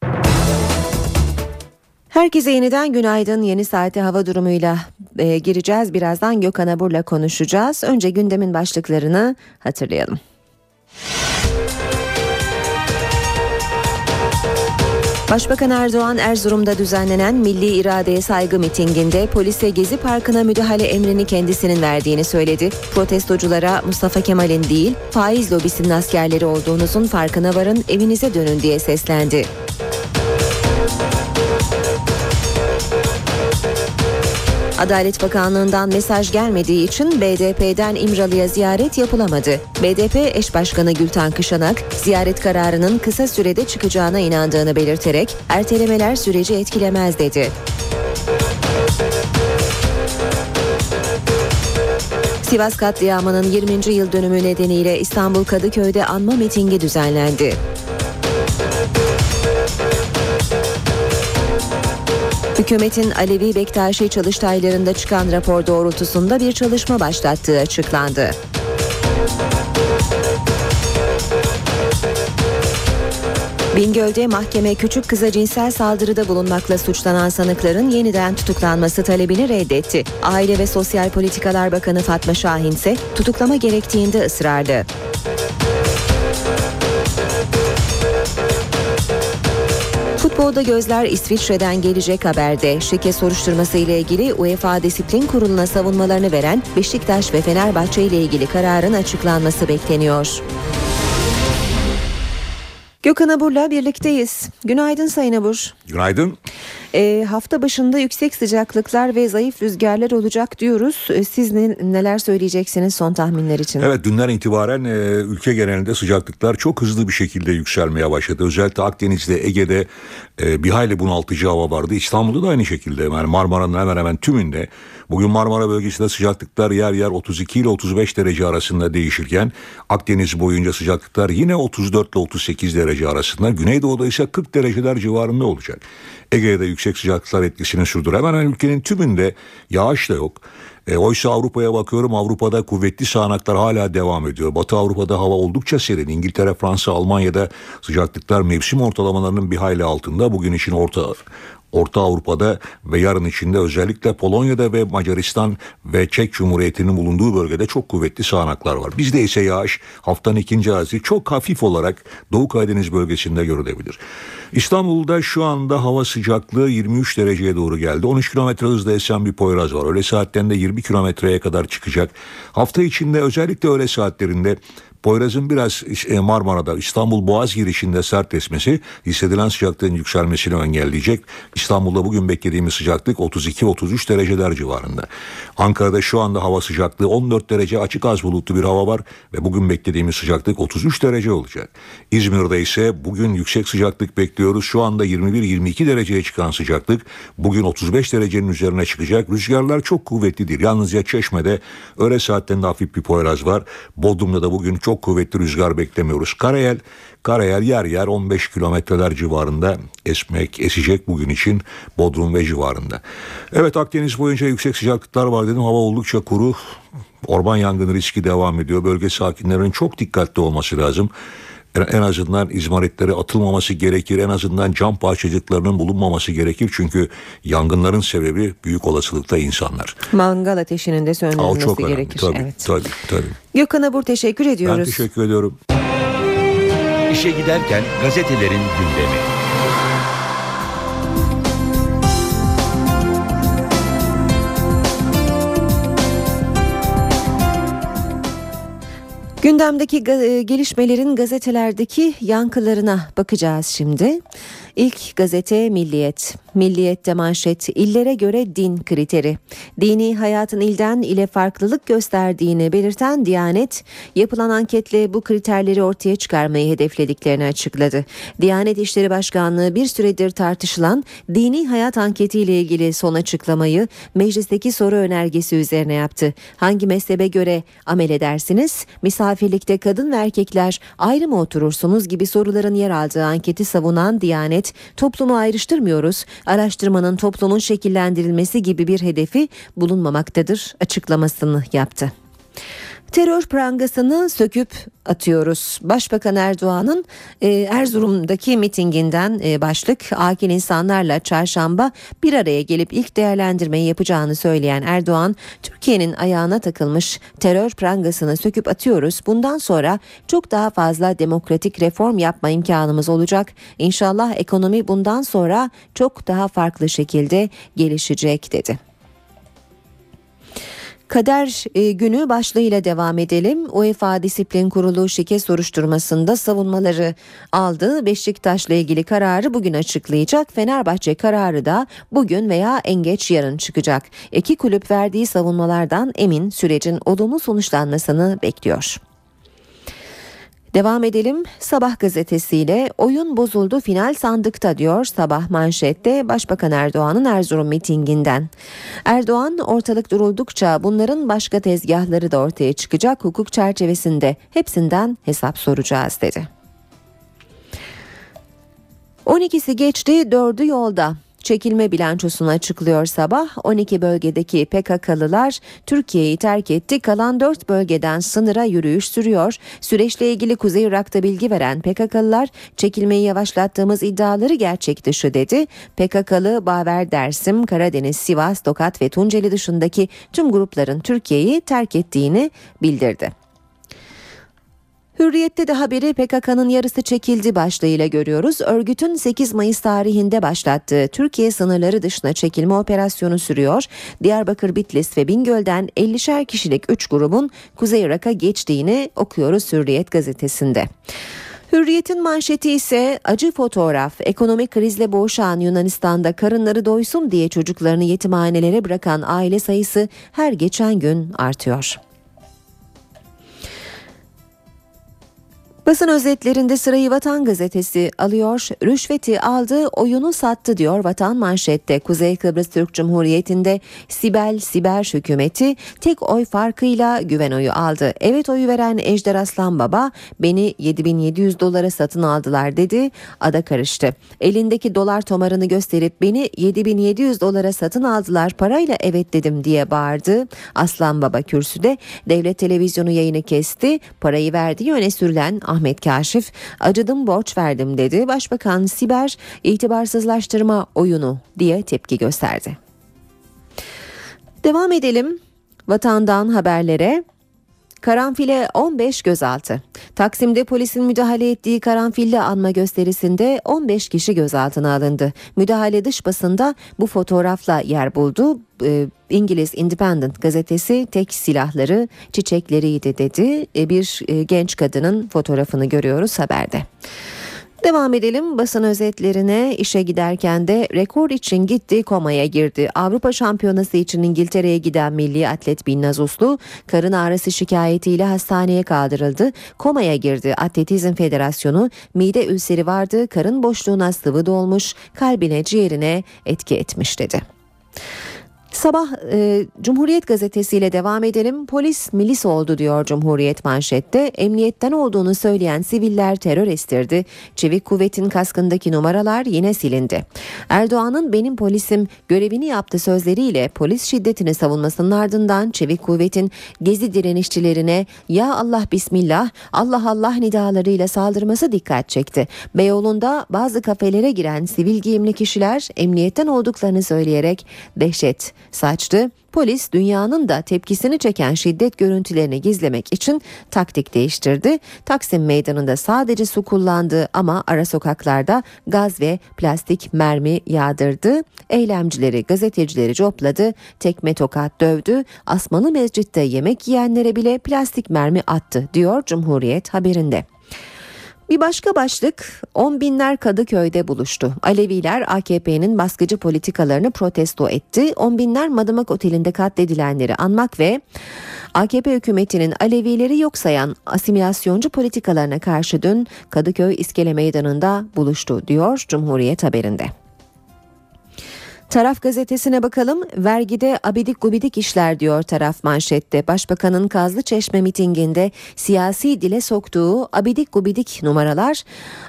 Herkese yeniden günaydın. Yeni saate hava durumuyla e, gireceğiz. Birazdan Gökhan Abur'la konuşacağız. Önce gündemin başlıklarını hatırlayalım. Başbakan Erdoğan Erzurum'da düzenlenen Milli İradeye Saygı mitinginde polise Gezi Parkı'na müdahale emrini kendisinin verdiğini söyledi. Protestoculara Mustafa Kemal'in değil faiz lobisinin askerleri olduğunuzun farkına varın evinize dönün diye seslendi. Adalet Bakanlığı'ndan mesaj gelmediği için BDP'den İmralı'ya ziyaret yapılamadı. BDP eş başkanı Gülten Kışanak, ziyaret kararının kısa sürede çıkacağına inandığını belirterek ertelemeler süreci etkilemez dedi. Sivas katliamının 20. yıl dönümü nedeniyle İstanbul Kadıköy'de anma mitingi düzenlendi. Hükümetin Alevi Bektaşi çalıştaylarında çıkan rapor doğrultusunda bir çalışma başlattığı açıklandı. Bingöl'de mahkeme küçük kıza cinsel saldırıda bulunmakla suçlanan sanıkların yeniden tutuklanması talebini reddetti. Aile ve Sosyal Politikalar Bakanı Fatma Şahin ise tutuklama gerektiğinde ısrarlı. Futbolda gözler İsviçre'den gelecek haberde. Şike soruşturması ile ilgili UEFA Disiplin Kurulu'na savunmalarını veren Beşiktaş ve Fenerbahçe ile ilgili kararın açıklanması bekleniyor. Gökhan Abur'la birlikteyiz. Günaydın Sayın Abur. Günaydın. E, hafta başında yüksek sıcaklıklar ve zayıf rüzgarlar olacak diyoruz. E, siz ne, neler söyleyeceksiniz son tahminler için? Evet dünden itibaren e, ülke genelinde sıcaklıklar çok hızlı bir şekilde yükselmeye başladı. Özellikle Akdeniz'de, Ege'de e, bir hayli bunaltıcı hava vardı. İstanbul'da da aynı şekilde yani Marmara'nın hemen hemen tümünde. Bugün Marmara bölgesinde sıcaklıklar yer yer 32 ile 35 derece arasında değişirken Akdeniz boyunca sıcaklıklar yine 34 ile 38 derece arasında. Güneydoğu'da ise 40 dereceler civarında olacak. Ege'de yüksek sıcaklıklar etkisini sürdürüyor. Hemen hemen ülkenin tümünde yağış da yok. E, oysa Avrupa'ya bakıyorum Avrupa'da kuvvetli sağanaklar hala devam ediyor. Batı Avrupa'da hava oldukça serin. İngiltere, Fransa, Almanya'da sıcaklıklar mevsim ortalamalarının bir hayli altında. Bugün için orta Orta Avrupa'da ve yarın içinde özellikle Polonya'da ve Macaristan ve Çek Cumhuriyeti'nin bulunduğu bölgede çok kuvvetli sağanaklar var. Bizde ise yağış haftanın ikinci azı çok hafif olarak Doğu Karadeniz bölgesinde görülebilir. İstanbul'da şu anda hava sıcaklığı 23 dereceye doğru geldi. 13 kilometre hızla esen bir Poyraz var. Öğle saatlerinde 20 kilometreye kadar çıkacak. Hafta içinde özellikle öğle saatlerinde Poyraz'ın biraz e, Marmara'da İstanbul Boğaz girişinde sert esmesi hissedilen sıcaklığın yükselmesini engelleyecek. İstanbul'da bugün beklediğimiz sıcaklık 32-33 dereceler civarında. Ankara'da şu anda hava sıcaklığı 14 derece açık az bulutlu bir hava var ve bugün beklediğimiz sıcaklık 33 derece olacak. İzmir'de ise bugün yüksek sıcaklık bekliyoruz. Şu anda 21-22 dereceye çıkan sıcaklık bugün 35 derecenin üzerine çıkacak. Rüzgarlar çok kuvvetlidir. Yalnızca Çeşme'de öğle saatlerinde hafif bir poyraz var. Bodrum'da da bugün çok kuvvetli rüzgar beklemiyoruz. Karayel, Karayel yer yer 15 kilometreler civarında esmek, esecek bugün için Bodrum ve civarında. Evet Akdeniz boyunca yüksek sıcaklıklar var dedim. Hava oldukça kuru. Orman yangını riski devam ediyor. Bölge sakinlerinin çok dikkatli olması lazım en azından izmaritleri atılmaması gerekir. En azından cam parçacıklarının bulunmaması gerekir. Çünkü yangınların sebebi büyük olasılıkla insanlar. Mangal ateşinin de söndürülmesi çok önemli. gerekir. Tabii, evet. tabii, tabii. Gökhan Abur teşekkür ediyoruz. Ben teşekkür ediyorum. İşe giderken gazetelerin gündemi. Gündemdeki ga- gelişmelerin gazetelerdeki yankılarına bakacağız şimdi. İlk gazete Milliyet. Milliyet'te manşet illere göre din kriteri. Dini hayatın ilden ile farklılık gösterdiğini belirten Diyanet, yapılan anketle bu kriterleri ortaya çıkarmayı hedeflediklerini açıkladı. Diyanet İşleri Başkanlığı bir süredir tartışılan dini hayat anketiyle ilgili son açıklamayı meclisteki soru önergesi üzerine yaptı. Hangi mezhebe göre amel edersiniz? Misafirlikte kadın ve erkekler ayrı mı oturursunuz gibi soruların yer aldığı anketi savunan Diyanet, toplumu ayrıştırmıyoruz, araştırmanın toplumun şekillendirilmesi gibi bir hedefi bulunmamaktadır açıklamasını yaptı. Terör prangasını söküp atıyoruz. Başbakan Erdoğan'ın e, Erzurum'daki mitinginden e, başlık akil insanlarla çarşamba bir araya gelip ilk değerlendirmeyi yapacağını söyleyen Erdoğan, Türkiye'nin ayağına takılmış terör prangasını söküp atıyoruz. Bundan sonra çok daha fazla demokratik reform yapma imkanımız olacak. İnşallah ekonomi bundan sonra çok daha farklı şekilde gelişecek dedi. Kader e, günü başlığıyla devam edelim. UEFA Disiplin Kurulu şike soruşturmasında savunmaları aldı. Beşiktaş'la ilgili kararı bugün açıklayacak. Fenerbahçe kararı da bugün veya en geç yarın çıkacak. İki kulüp verdiği savunmalardan emin sürecin olumlu sonuçlanmasını bekliyor. Devam edelim Sabah gazetesiyle oyun bozuldu final sandıkta diyor Sabah manşette Başbakan Erdoğan'ın Erzurum mitinginden. Erdoğan ortalık duruldukça bunların başka tezgahları da ortaya çıkacak hukuk çerçevesinde hepsinden hesap soracağız dedi. 12'si geçti 4'ü yolda. Çekilme bilançosunu açıklıyor sabah. 12 bölgedeki PKK'lılar Türkiye'yi terk etti. Kalan 4 bölgeden sınıra yürüyüş sürüyor. Süreçle ilgili Kuzey Irak'ta bilgi veren PKK'lılar çekilmeyi yavaşlattığımız iddiaları gerçek dışı dedi. PKK'lı Baver Dersim, Karadeniz, Sivas, Tokat ve Tunceli dışındaki tüm grupların Türkiye'yi terk ettiğini bildirdi. Hürriyette de haberi PKK'nın yarısı çekildi başlığıyla görüyoruz. Örgütün 8 Mayıs tarihinde başlattığı Türkiye sınırları dışına çekilme operasyonu sürüyor. Diyarbakır, Bitlis ve Bingöl'den 50'şer kişilik 3 grubun Kuzey Irak'a geçtiğini okuyoruz Hürriyet gazetesinde. Hürriyet'in manşeti ise acı fotoğraf. Ekonomik krizle boğuşan Yunanistan'da karınları doysun diye çocuklarını yetimhanelere bırakan aile sayısı her geçen gün artıyor. Basın özetlerinde sırayı Vatan Gazetesi alıyor. Rüşveti aldı, oyunu sattı diyor Vatan manşette. Kuzey Kıbrıs Türk Cumhuriyeti'nde Sibel Siber hükümeti tek oy farkıyla güven oyu aldı. Evet oyu veren Ejder Aslan Baba beni 7700 dolara satın aldılar dedi. Ada karıştı. Elindeki dolar tomarını gösterip beni 7700 dolara satın aldılar parayla evet dedim diye bağırdı. Aslan Baba kürsüde devlet televizyonu yayını kesti. Parayı verdiği öne sürülen Ahmet Kaşif acıdım borç verdim dedi. Başbakan Siber itibarsızlaştırma oyunu diye tepki gösterdi. Devam edelim vatandan haberlere. Karanfile 15 gözaltı. Taksim'de polisin müdahale ettiği karanfilli anma gösterisinde 15 kişi gözaltına alındı. Müdahale dış basında bu fotoğrafla yer buldu. Ee, İngiliz Independent gazetesi tek silahları çiçekleriydi dedi. Ee, bir e, genç kadının fotoğrafını görüyoruz haberde. Devam edelim basın özetlerine işe giderken de rekor için gitti komaya girdi. Avrupa Şampiyonası için İngiltere'ye giden milli atlet Binnaz Uslu karın ağrısı şikayetiyle hastaneye kaldırıldı. Komaya girdi. Atletizm Federasyonu mide ülseri vardı, karın boşluğuna sıvı dolmuş, kalbine ciğerine etki etmiş dedi. Sabah e, Cumhuriyet gazetesiyle devam edelim. Polis milis oldu diyor Cumhuriyet manşette. Emniyetten olduğunu söyleyen siviller terör estirdi. Çevik kuvvetin kaskındaki numaralar yine silindi. Erdoğan'ın benim polisim görevini yaptı sözleriyle polis şiddetini savunmasının ardından Çevik kuvvetin gezi direnişçilerine ya Allah bismillah Allah Allah nidalarıyla saldırması dikkat çekti. Beyoğlu'nda bazı kafelere giren sivil giyimli kişiler emniyetten olduklarını söyleyerek dehşet saçtı. Polis dünyanın da tepkisini çeken şiddet görüntülerini gizlemek için taktik değiştirdi. Taksim meydanında sadece su kullandı ama ara sokaklarda gaz ve plastik mermi yağdırdı. Eylemcileri, gazetecileri copladı, tekme tokat dövdü. Asmalı mescitte yemek yiyenlere bile plastik mermi attı diyor Cumhuriyet haberinde. Bir başka başlık 10 binler Kadıköy'de buluştu. Aleviler AKP'nin baskıcı politikalarını protesto etti. 10 binler Madımak Oteli'nde katledilenleri anmak ve AKP hükümetinin Alevileri yok sayan asimilasyoncu politikalarına karşı dün Kadıköy İskele Meydanı'nda buluştu diyor Cumhuriyet haberinde. Taraf gazetesine bakalım. Vergide abidik gubidik işler diyor taraf manşette. Başbakanın Kazlı Çeşme mitinginde siyasi dile soktuğu abidik gubidik numaralar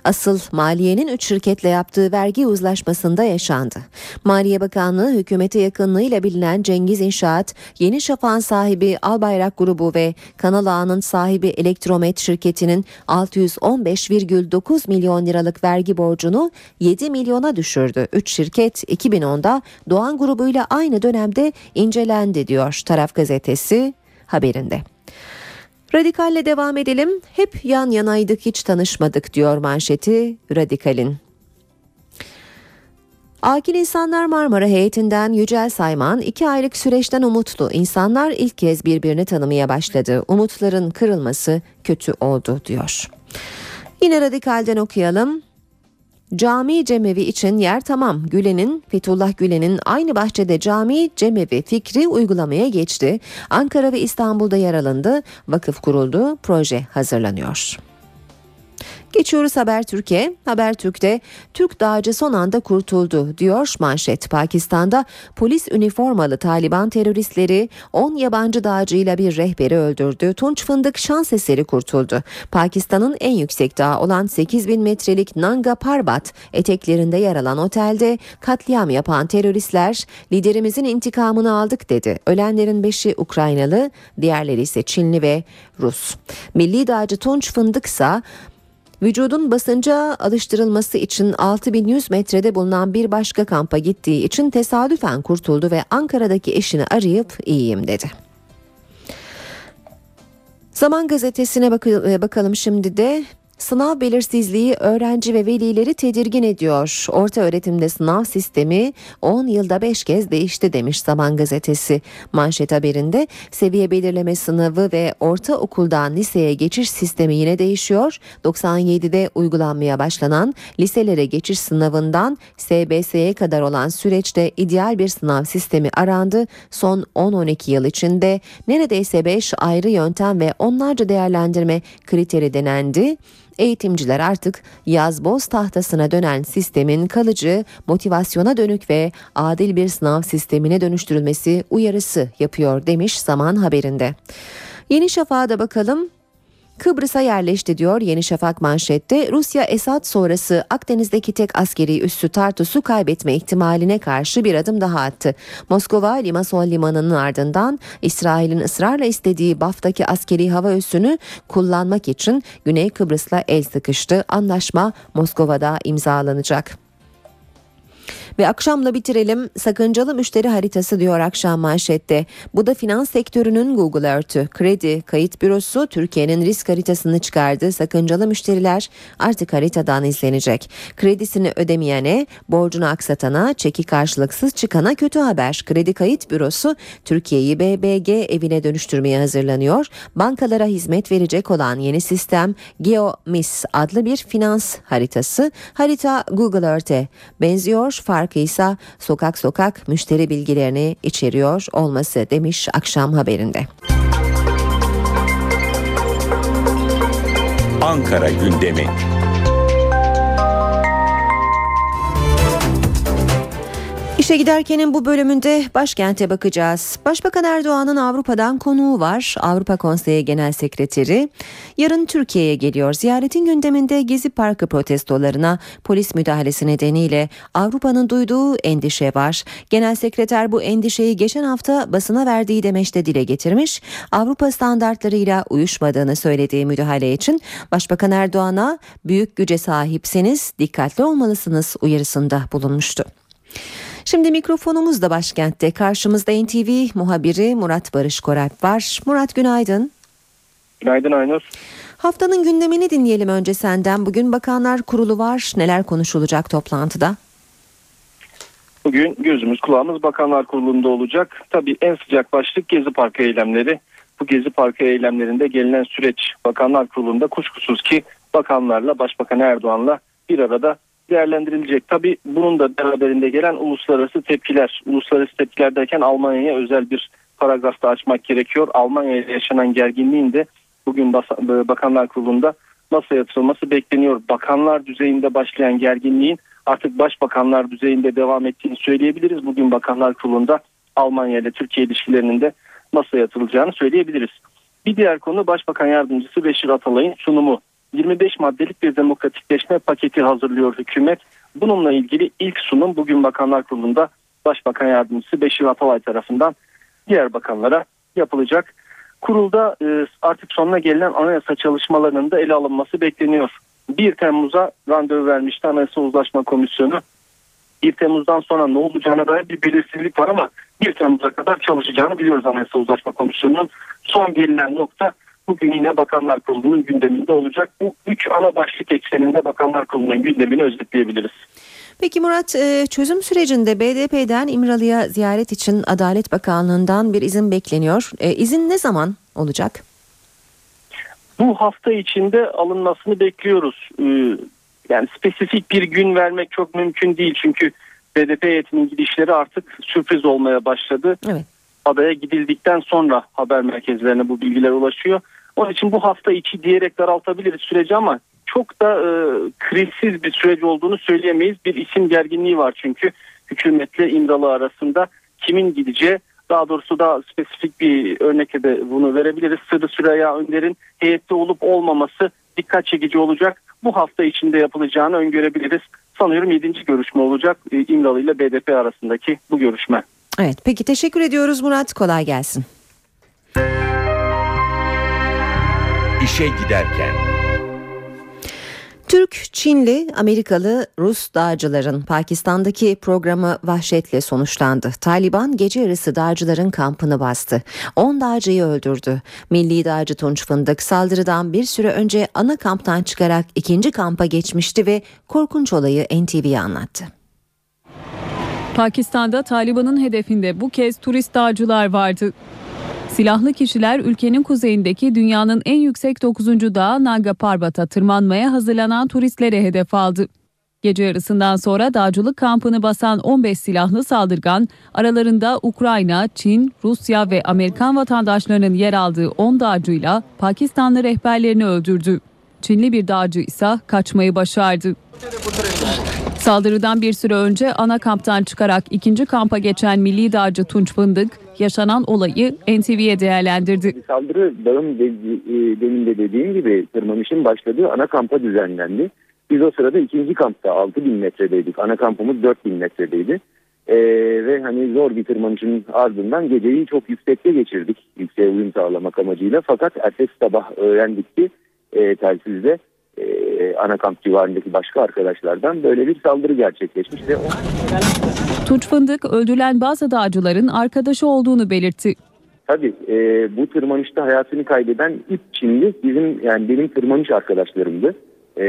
asıl maliyenin 3 şirketle yaptığı vergi uzlaşmasında yaşandı. Maliye Bakanlığı hükümete yakınlığıyla bilinen Cengiz İnşaat, Yeni Şafak'ın sahibi Albayrak Grubu ve Kanal Ağa'nın sahibi Elektromet şirketinin 615,9 milyon liralık vergi borcunu 7 milyona düşürdü. 3 şirket 2010'da Doğan grubuyla aynı dönemde incelendi diyor Taraf Gazetesi haberinde. Radikalle devam edelim. Hep yan yanaydık hiç tanışmadık diyor manşeti Radikal'in. Akil İnsanlar Marmara heyetinden Yücel Sayman iki aylık süreçten umutlu. İnsanlar ilk kez birbirini tanımaya başladı. Umutların kırılması kötü oldu diyor. Yine Radikal'den okuyalım. Cami cemevi için yer tamam. Gülen'in, Fethullah Gülen'in aynı bahçede cami cemevi fikri uygulamaya geçti. Ankara ve İstanbul'da yer alındı. Vakıf kuruldu. Proje hazırlanıyor. Geçiyoruz Habertürk'e. Habertürk'te Türk dağcı son anda kurtuldu diyor manşet. Pakistan'da polis üniformalı Taliban teröristleri 10 yabancı dağcıyla bir rehberi öldürdü. Tunç Fındık şans eseri kurtuldu. Pakistan'ın en yüksek dağı olan 8000 metrelik Nanga Parbat eteklerinde yer alan otelde katliam yapan teröristler liderimizin intikamını aldık dedi. Ölenlerin 5'i Ukraynalı, diğerleri ise Çinli ve Rus. Milli dağcı Tunç Fındıksa Vücudun basınca alıştırılması için 6100 metrede bulunan bir başka kampa gittiği için tesadüfen kurtuldu ve Ankara'daki eşini arayıp iyiyim dedi. Zaman gazetesine bakalım şimdi de Sınav belirsizliği öğrenci ve velileri tedirgin ediyor. Orta öğretimde sınav sistemi 10 yılda 5 kez değişti demiş Zaman Gazetesi. Manşet haberinde seviye belirleme sınavı ve ortaokuldan liseye geçiş sistemi yine değişiyor. 97'de uygulanmaya başlanan liselere geçiş sınavından SBS'ye kadar olan süreçte ideal bir sınav sistemi arandı. Son 10-12 yıl içinde neredeyse 5 ayrı yöntem ve onlarca değerlendirme kriteri denendi eğitimciler artık yaz boz tahtasına dönen sistemin kalıcı, motivasyona dönük ve adil bir sınav sistemine dönüştürülmesi uyarısı yapıyor demiş Zaman haberinde. Yeni Şafak'a da bakalım. Kıbrıs'a yerleşti diyor Yeni Şafak manşette. Rusya Esad sonrası Akdeniz'deki tek askeri üssü Tartus'u kaybetme ihtimaline karşı bir adım daha attı. Moskova Limassol limanının ardından İsrail'in ısrarla istediği Baf'taki askeri hava üssünü kullanmak için Güney Kıbrıs'la el sıkıştı. Anlaşma Moskova'da imzalanacak. Ve akşamla bitirelim. Sakıncalı müşteri haritası diyor akşam manşette. Bu da finans sektörünün Google Earth'ü. Kredi Kayıt Bürosu Türkiye'nin risk haritasını çıkardı. Sakıncalı müşteriler artık haritadan izlenecek. Kredisini ödemeyene, borcunu aksatana, çeki karşılıksız çıkana kötü haber. Kredi Kayıt Bürosu Türkiye'yi BBG evine dönüştürmeye hazırlanıyor. Bankalara hizmet verecek olan yeni sistem GeoMiss adlı bir finans haritası. Harita Google Earth'e benziyor. Fark farkı ise sokak sokak müşteri bilgilerini içeriyor olması demiş akşam haberinde. Ankara gündemi. İşe giderkenin bu bölümünde başkente bakacağız. Başbakan Erdoğan'ın Avrupa'dan konuğu var. Avrupa Konseyi Genel Sekreteri. Yarın Türkiye'ye geliyor. Ziyaretin gündeminde Gezi Parkı protestolarına polis müdahalesi nedeniyle Avrupa'nın duyduğu endişe var. Genel Sekreter bu endişeyi geçen hafta basına verdiği demeçte dile getirmiş. Avrupa standartlarıyla uyuşmadığını söylediği müdahale için Başbakan Erdoğan'a büyük güce sahipseniz dikkatli olmalısınız uyarısında bulunmuştu. Şimdi mikrofonumuz da başkentte. Karşımızda NTV muhabiri Murat Barış Koralp var. Murat günaydın. Günaydın Aynur. Haftanın gündemini dinleyelim önce senden. Bugün Bakanlar Kurulu var. Neler konuşulacak toplantıda? Bugün gözümüz kulağımız Bakanlar Kurulu'nda olacak. Tabii en sıcak başlık Gezi Parkı eylemleri. Bu Gezi Parkı eylemlerinde gelinen süreç Bakanlar Kurulu'nda kuşkusuz ki bakanlarla Başbakan Erdoğan'la bir arada değerlendirilecek. Tabi bunun da beraberinde gelen uluslararası tepkiler. Uluslararası tepkiler derken Almanya'ya özel bir paragrafta açmak gerekiyor. Almanya'da yaşanan gerginliğin de bugün Bakanlar Kurulu'nda masaya yatırılması bekleniyor. Bakanlar düzeyinde başlayan gerginliğin artık başbakanlar düzeyinde devam ettiğini söyleyebiliriz. Bugün Bakanlar Kurulu'nda Almanya ile Türkiye ilişkilerinin de masaya yatırılacağını söyleyebiliriz. Bir diğer konu Başbakan Yardımcısı Beşir Atalay'ın sunumu. 25 maddelik bir demokratikleşme paketi hazırlıyor hükümet. Bununla ilgili ilk sunum bugün Bakanlar Kurulu'nda Başbakan Yardımcısı Beşir Atalay tarafından diğer bakanlara yapılacak. Kurulda e, artık sonuna gelinen anayasa çalışmalarının da ele alınması bekleniyor. 1 Temmuz'a randevu vermişti Anayasa Uzlaşma Komisyonu. 1 Temmuz'dan sonra ne olacağına dair bir belirsizlik var ama 1 Temmuz'a kadar çalışacağını biliyoruz Anayasa Uzlaşma Komisyonu'nun. Son gelinen nokta bugün yine Bakanlar Kurulu'nun gündeminde olacak. Bu üç ana başlık ekseninde Bakanlar Kurulu'nun gündemini özetleyebiliriz. Peki Murat e, çözüm sürecinde BDP'den İmralı'ya ziyaret için Adalet Bakanlığı'ndan bir izin bekleniyor. E, izin ne zaman olacak? Bu hafta içinde alınmasını bekliyoruz. E, yani spesifik bir gün vermek çok mümkün değil çünkü BDP heyetinin gidişleri artık sürpriz olmaya başladı. Evet. Adaya gidildikten sonra haber merkezlerine bu bilgiler ulaşıyor. Onun için bu hafta içi diyerek daraltabiliriz süreci ama çok da e, krizsiz bir süreç olduğunu söyleyemeyiz. Bir isim gerginliği var çünkü hükümetle İmralı arasında kimin gideceği daha doğrusu daha spesifik bir örnekle de bunu verebiliriz. Sırrı Süreyya Önder'in heyette olup olmaması dikkat çekici olacak. Bu hafta içinde yapılacağını öngörebiliriz. Sanıyorum 7. görüşme olacak e, İmralı ile BDP arasındaki bu görüşme. Evet peki teşekkür ediyoruz Murat kolay gelsin. İşe giderken. Türk, Çinli, Amerikalı, Rus dağcıların Pakistan'daki programı vahşetle sonuçlandı. Taliban gece yarısı dağcıların kampını bastı. 10 dağcıyı öldürdü. Milli dağcı Tunç Fındık saldırıdan bir süre önce ana kamptan çıkarak ikinci kampa geçmişti ve korkunç olayı NTV'ye anlattı. Pakistan'da Taliban'ın hedefinde bu kez turist dağcılar vardı. Silahlı kişiler ülkenin kuzeyindeki dünyanın en yüksek 9. dağı Nanga Parbat'a tırmanmaya hazırlanan turistlere hedef aldı. Gece yarısından sonra dağcılık kampını basan 15 silahlı saldırgan aralarında Ukrayna, Çin, Rusya ve Amerikan vatandaşlarının yer aldığı 10 dağcıyla Pakistanlı rehberlerini öldürdü. Çinli bir dağcı ise kaçmayı başardı. Saldırıdan bir süre önce ana kamptan çıkarak ikinci kampa geçen milli dağcı Tunç Fındık yaşanan olayı NTV'ye değerlendirdi. Saldırı dağın de- demin de dediğim gibi tırmanışın başladığı ana kampa düzenlendi. Biz o sırada ikinci kampta 6000 metredeydik. Ana kampımız 4000 metredeydi. Ee, ve hani zor bir tırmanışın ardından geceyi çok yüksekte geçirdik. Yükseğe uyum sağlamak amacıyla. Fakat ertesi sabah öğrendik ki e, telsizde e, ana kamp civarındaki başka arkadaşlardan böyle bir saldırı gerçekleşmiş ve o... Tunç Fındık öldürülen bazı dağcıların arkadaşı olduğunu belirtti. Tabii e, bu tırmanışta hayatını kaybeden üç Çinli bizim yani benim tırmanış arkadaşlarımdı. E,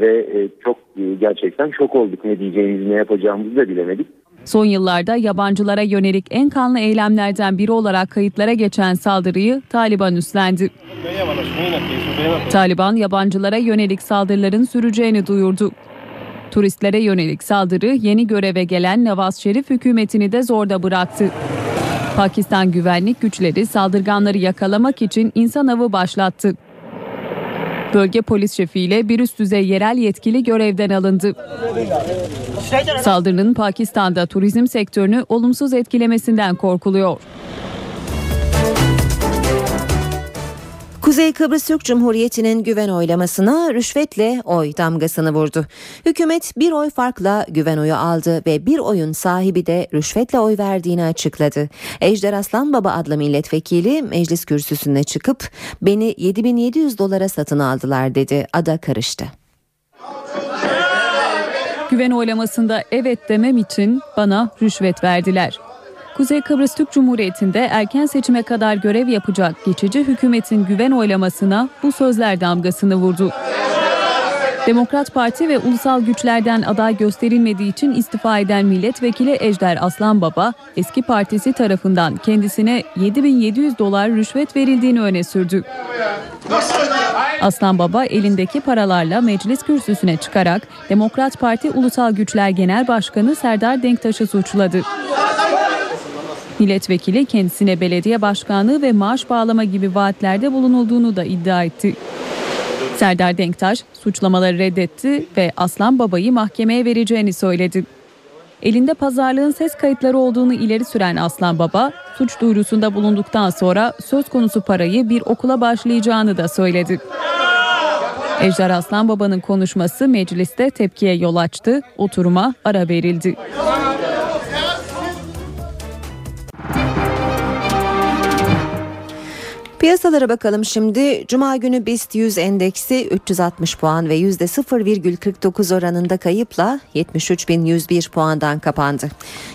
ve e, çok e, gerçekten şok olduk ne diyeceğimizi ne yapacağımızı da bilemedik. Son yıllarda yabancılara yönelik en kanlı eylemlerden biri olarak kayıtlara geçen saldırıyı Taliban üstlendi. Taliban yabancılara yönelik saldırıların süreceğini duyurdu. Turistlere yönelik saldırı yeni göreve gelen Nevaz Şerif hükümetini de zorda bıraktı. Pakistan güvenlik güçleri saldırganları yakalamak için insan avı başlattı. Bölge polis şefiyle bir üst düzey yerel yetkili görevden alındı. Saldırının Pakistan'da turizm sektörünü olumsuz etkilemesinden korkuluyor. Kuzey Kıbrıs Türk Cumhuriyeti'nin güven oylamasına rüşvetle oy damgasını vurdu. Hükümet bir oy farkla güven oyu aldı ve bir oyun sahibi de rüşvetle oy verdiğini açıkladı. Ejder Aslan Baba adlı milletvekili meclis kürsüsüne çıkıp beni 7700 dolara satın aldılar dedi. Ada karıştı. Güven oylamasında evet demem için bana rüşvet verdiler. Kuzey Kıbrıs Türk Cumhuriyeti'nde erken seçime kadar görev yapacak geçici hükümetin güven oylamasına bu sözler damgasını vurdu. Demokrat Parti ve ulusal güçlerden aday gösterilmediği için istifa eden milletvekili Ejder Aslan Baba, eski partisi tarafından kendisine 7700 dolar rüşvet verildiğini öne sürdü. Aslan Baba elindeki paralarla meclis kürsüsüne çıkarak Demokrat Parti Ulusal Güçler Genel Başkanı Serdar Denktaş'ı suçladı. Milletvekili kendisine belediye başkanlığı ve maaş bağlama gibi vaatlerde bulunulduğunu da iddia etti. Serdar Denktaş suçlamaları reddetti ve Aslan Baba'yı mahkemeye vereceğini söyledi. Elinde pazarlığın ses kayıtları olduğunu ileri süren Aslan Baba, suç duyurusunda bulunduktan sonra söz konusu parayı bir okula başlayacağını da söyledi. Ejder Aslan Baba'nın konuşması mecliste tepkiye yol açtı, oturuma ara verildi. Piyasalara bakalım şimdi. Cuma günü BIST 100 endeksi 360 puan ve %0,49 oranında kayıpla 73.101 puandan kapandı.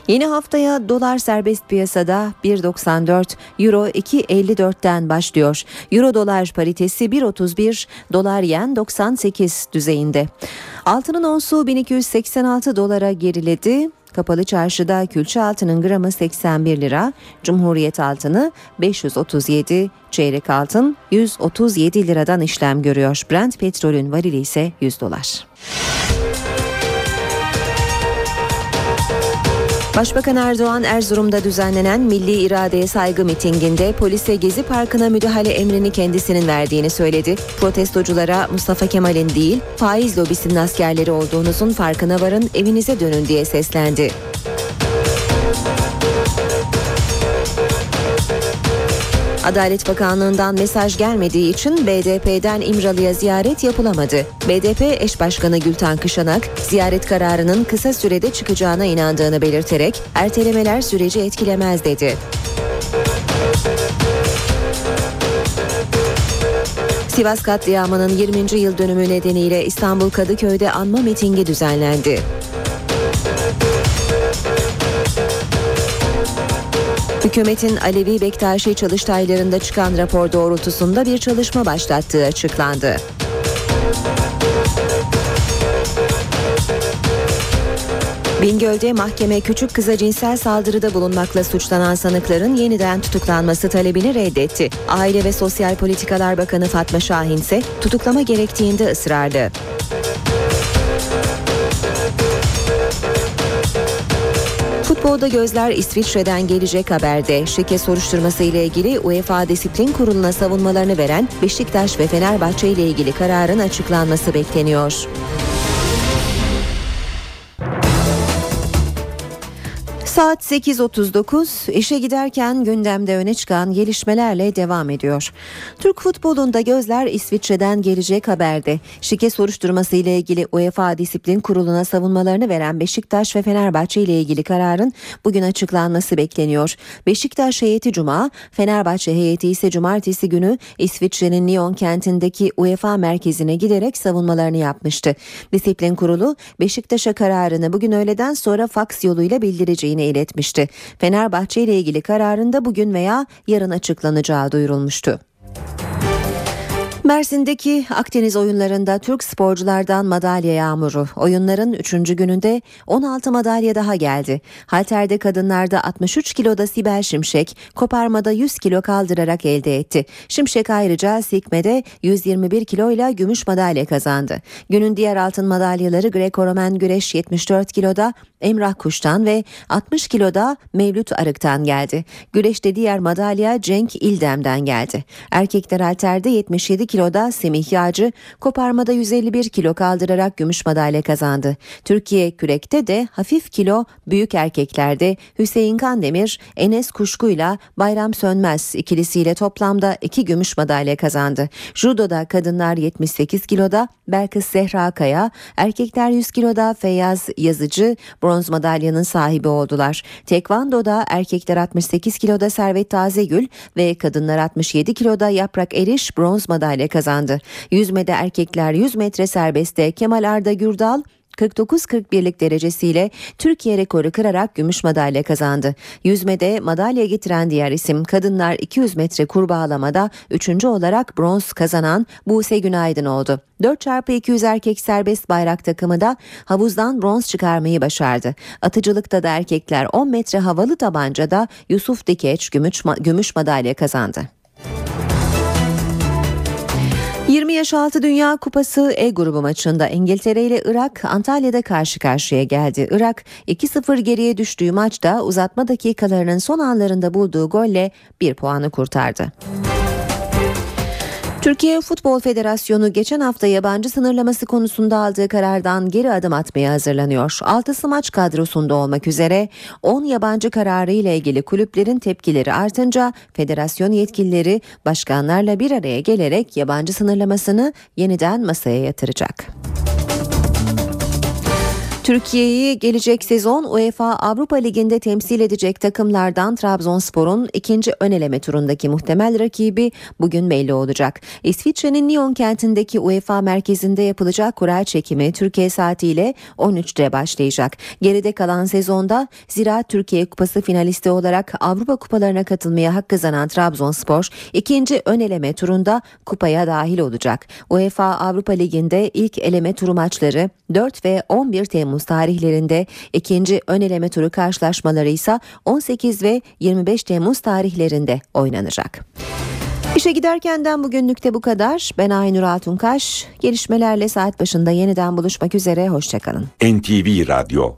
Yeni haftaya dolar serbest piyasada 1.94, euro 2.54'ten başlıyor. Euro dolar paritesi 1.31, dolar yen 98 düzeyinde. Altının onsu 1286 dolara geriledi. Kapalı çarşıda külçe altının gramı 81 lira, Cumhuriyet altını 537, çeyrek altın 137 liradan işlem görüyor. Brent petrolün varili ise 100 dolar. Başbakan Erdoğan Erzurum'da düzenlenen Milli İradeye Saygı mitinginde polise Gezi Parkı'na müdahale emrini kendisinin verdiğini söyledi. Protestoculara Mustafa Kemal'in değil faiz lobisinin askerleri olduğunuzun farkına varın evinize dönün diye seslendi. Adalet Bakanlığı'ndan mesaj gelmediği için BDP'den İmralı'ya ziyaret yapılamadı. BDP eş başkanı Gülten Kışanak, ziyaret kararının kısa sürede çıkacağına inandığını belirterek ertelemeler süreci etkilemez dedi. Sivas katliamının 20. yıl dönümü nedeniyle İstanbul Kadıköy'de anma mitingi düzenlendi. Hükümetin Alevi Bektaşi çalıştaylarında çıkan rapor doğrultusunda bir çalışma başlattığı açıklandı. Bingöl'de mahkeme küçük kıza cinsel saldırıda bulunmakla suçlanan sanıkların yeniden tutuklanması talebini reddetti. Aile ve Sosyal Politikalar Bakanı Fatma Şahin ise tutuklama gerektiğinde ısrarlı. Futbolda gözler İsviçre'den gelecek haberde. Şike soruşturması ile ilgili UEFA Disiplin Kurulu'na savunmalarını veren Beşiktaş ve Fenerbahçe ile ilgili kararın açıklanması bekleniyor. Saat 8.39 işe giderken gündemde öne çıkan gelişmelerle devam ediyor. Türk futbolunda gözler İsviçre'den gelecek haberde. Şike soruşturması ile ilgili UEFA Disiplin Kurulu'na savunmalarını veren Beşiktaş ve Fenerbahçe ile ilgili kararın bugün açıklanması bekleniyor. Beşiktaş heyeti Cuma, Fenerbahçe heyeti ise Cumartesi günü İsviçre'nin Lyon kentindeki UEFA merkezine giderek savunmalarını yapmıştı. Disiplin Kurulu Beşiktaş'a kararını bugün öğleden sonra faks yoluyla bildireceğini iletmişti. Fenerbahçe ile ilgili kararında bugün veya yarın açıklanacağı duyurulmuştu. Mersin'deki Akdeniz oyunlarında Türk sporculardan madalya yağmuru. Oyunların 3. gününde 16 madalya daha geldi. Halterde kadınlarda 63 kiloda Sibel Şimşek, koparmada 100 kilo kaldırarak elde etti. Şimşek ayrıca sikmede 121 kiloyla gümüş madalya kazandı. Günün diğer altın madalyaları Greco-Romen güreş 74 kiloda Emrah Kuş'tan ve 60 kiloda Mevlüt Arık'tan geldi. Güreşte diğer madalya Cenk İldem'den geldi. Erkekler halterde 77 kiloda Semih Yağcı, koparmada 151 kilo kaldırarak gümüş madalya kazandı. Türkiye kürekte de hafif kilo büyük erkeklerde Hüseyin Kandemir, Enes Kuşku'yla Bayram Sönmez ikilisiyle toplamda 2 gümüş madalya kazandı. Judo'da kadınlar 78 kiloda Belkıs Zehra Kaya, erkekler 100 kiloda Feyyaz Yazıcı bronz madalyanın sahibi oldular. Tekvando'da erkekler 68 kiloda Servet Tazegül ve kadınlar 67 kiloda Yaprak Eriş bronz madalya kazandı. Yüzmede erkekler 100 metre serbestte Kemal Arda Gürdal 49-41'lik derecesiyle Türkiye rekoru kırarak gümüş madalya kazandı. Yüzmede madalya getiren diğer isim kadınlar 200 metre kurbağalamada 3. olarak bronz kazanan Buse Günaydın oldu. 4x200 erkek serbest bayrak takımı da havuzdan bronz çıkarmayı başardı. Atıcılıkta da erkekler 10 metre havalı tabancada Yusuf Dikeç gümüş, gümüş madalya kazandı. 20 yaş altı Dünya Kupası E grubu maçında İngiltere ile Irak Antalya'da karşı karşıya geldi. Irak 2-0 geriye düştüğü maçta uzatma dakikalarının son anlarında bulduğu golle bir puanı kurtardı. Türkiye Futbol Federasyonu geçen hafta yabancı sınırlaması konusunda aldığı karardan geri adım atmaya hazırlanıyor. Altısı maç kadrosunda olmak üzere 10 yabancı kararı ile ilgili kulüplerin tepkileri artınca federasyon yetkilileri başkanlarla bir araya gelerek yabancı sınırlamasını yeniden masaya yatıracak. Türkiye'yi gelecek sezon UEFA Avrupa Ligi'nde temsil edecek takımlardan Trabzonspor'un ikinci ön eleme turundaki muhtemel rakibi bugün belli olacak. İsviçre'nin Lyon kentindeki UEFA merkezinde yapılacak kura çekimi Türkiye saatiyle 13'te başlayacak. Geride kalan sezonda Ziraat Türkiye Kupası finalisti olarak Avrupa kupalarına katılmaya hak kazanan Trabzonspor ikinci ön eleme turunda kupaya dahil olacak. UEFA Avrupa Ligi'nde ilk eleme turu maçları 4 ve 11 Temmuz tarihlerinde ikinci ön eleme turu karşılaşmaları ise 18 ve 25 Temmuz tarihlerinde oynanacak. İşe giderkenden bugünlükte bu kadar. Ben Aynur Altunkaş. Gelişmelerle saat başında yeniden buluşmak üzere. Hoşçakalın. NTV Radyo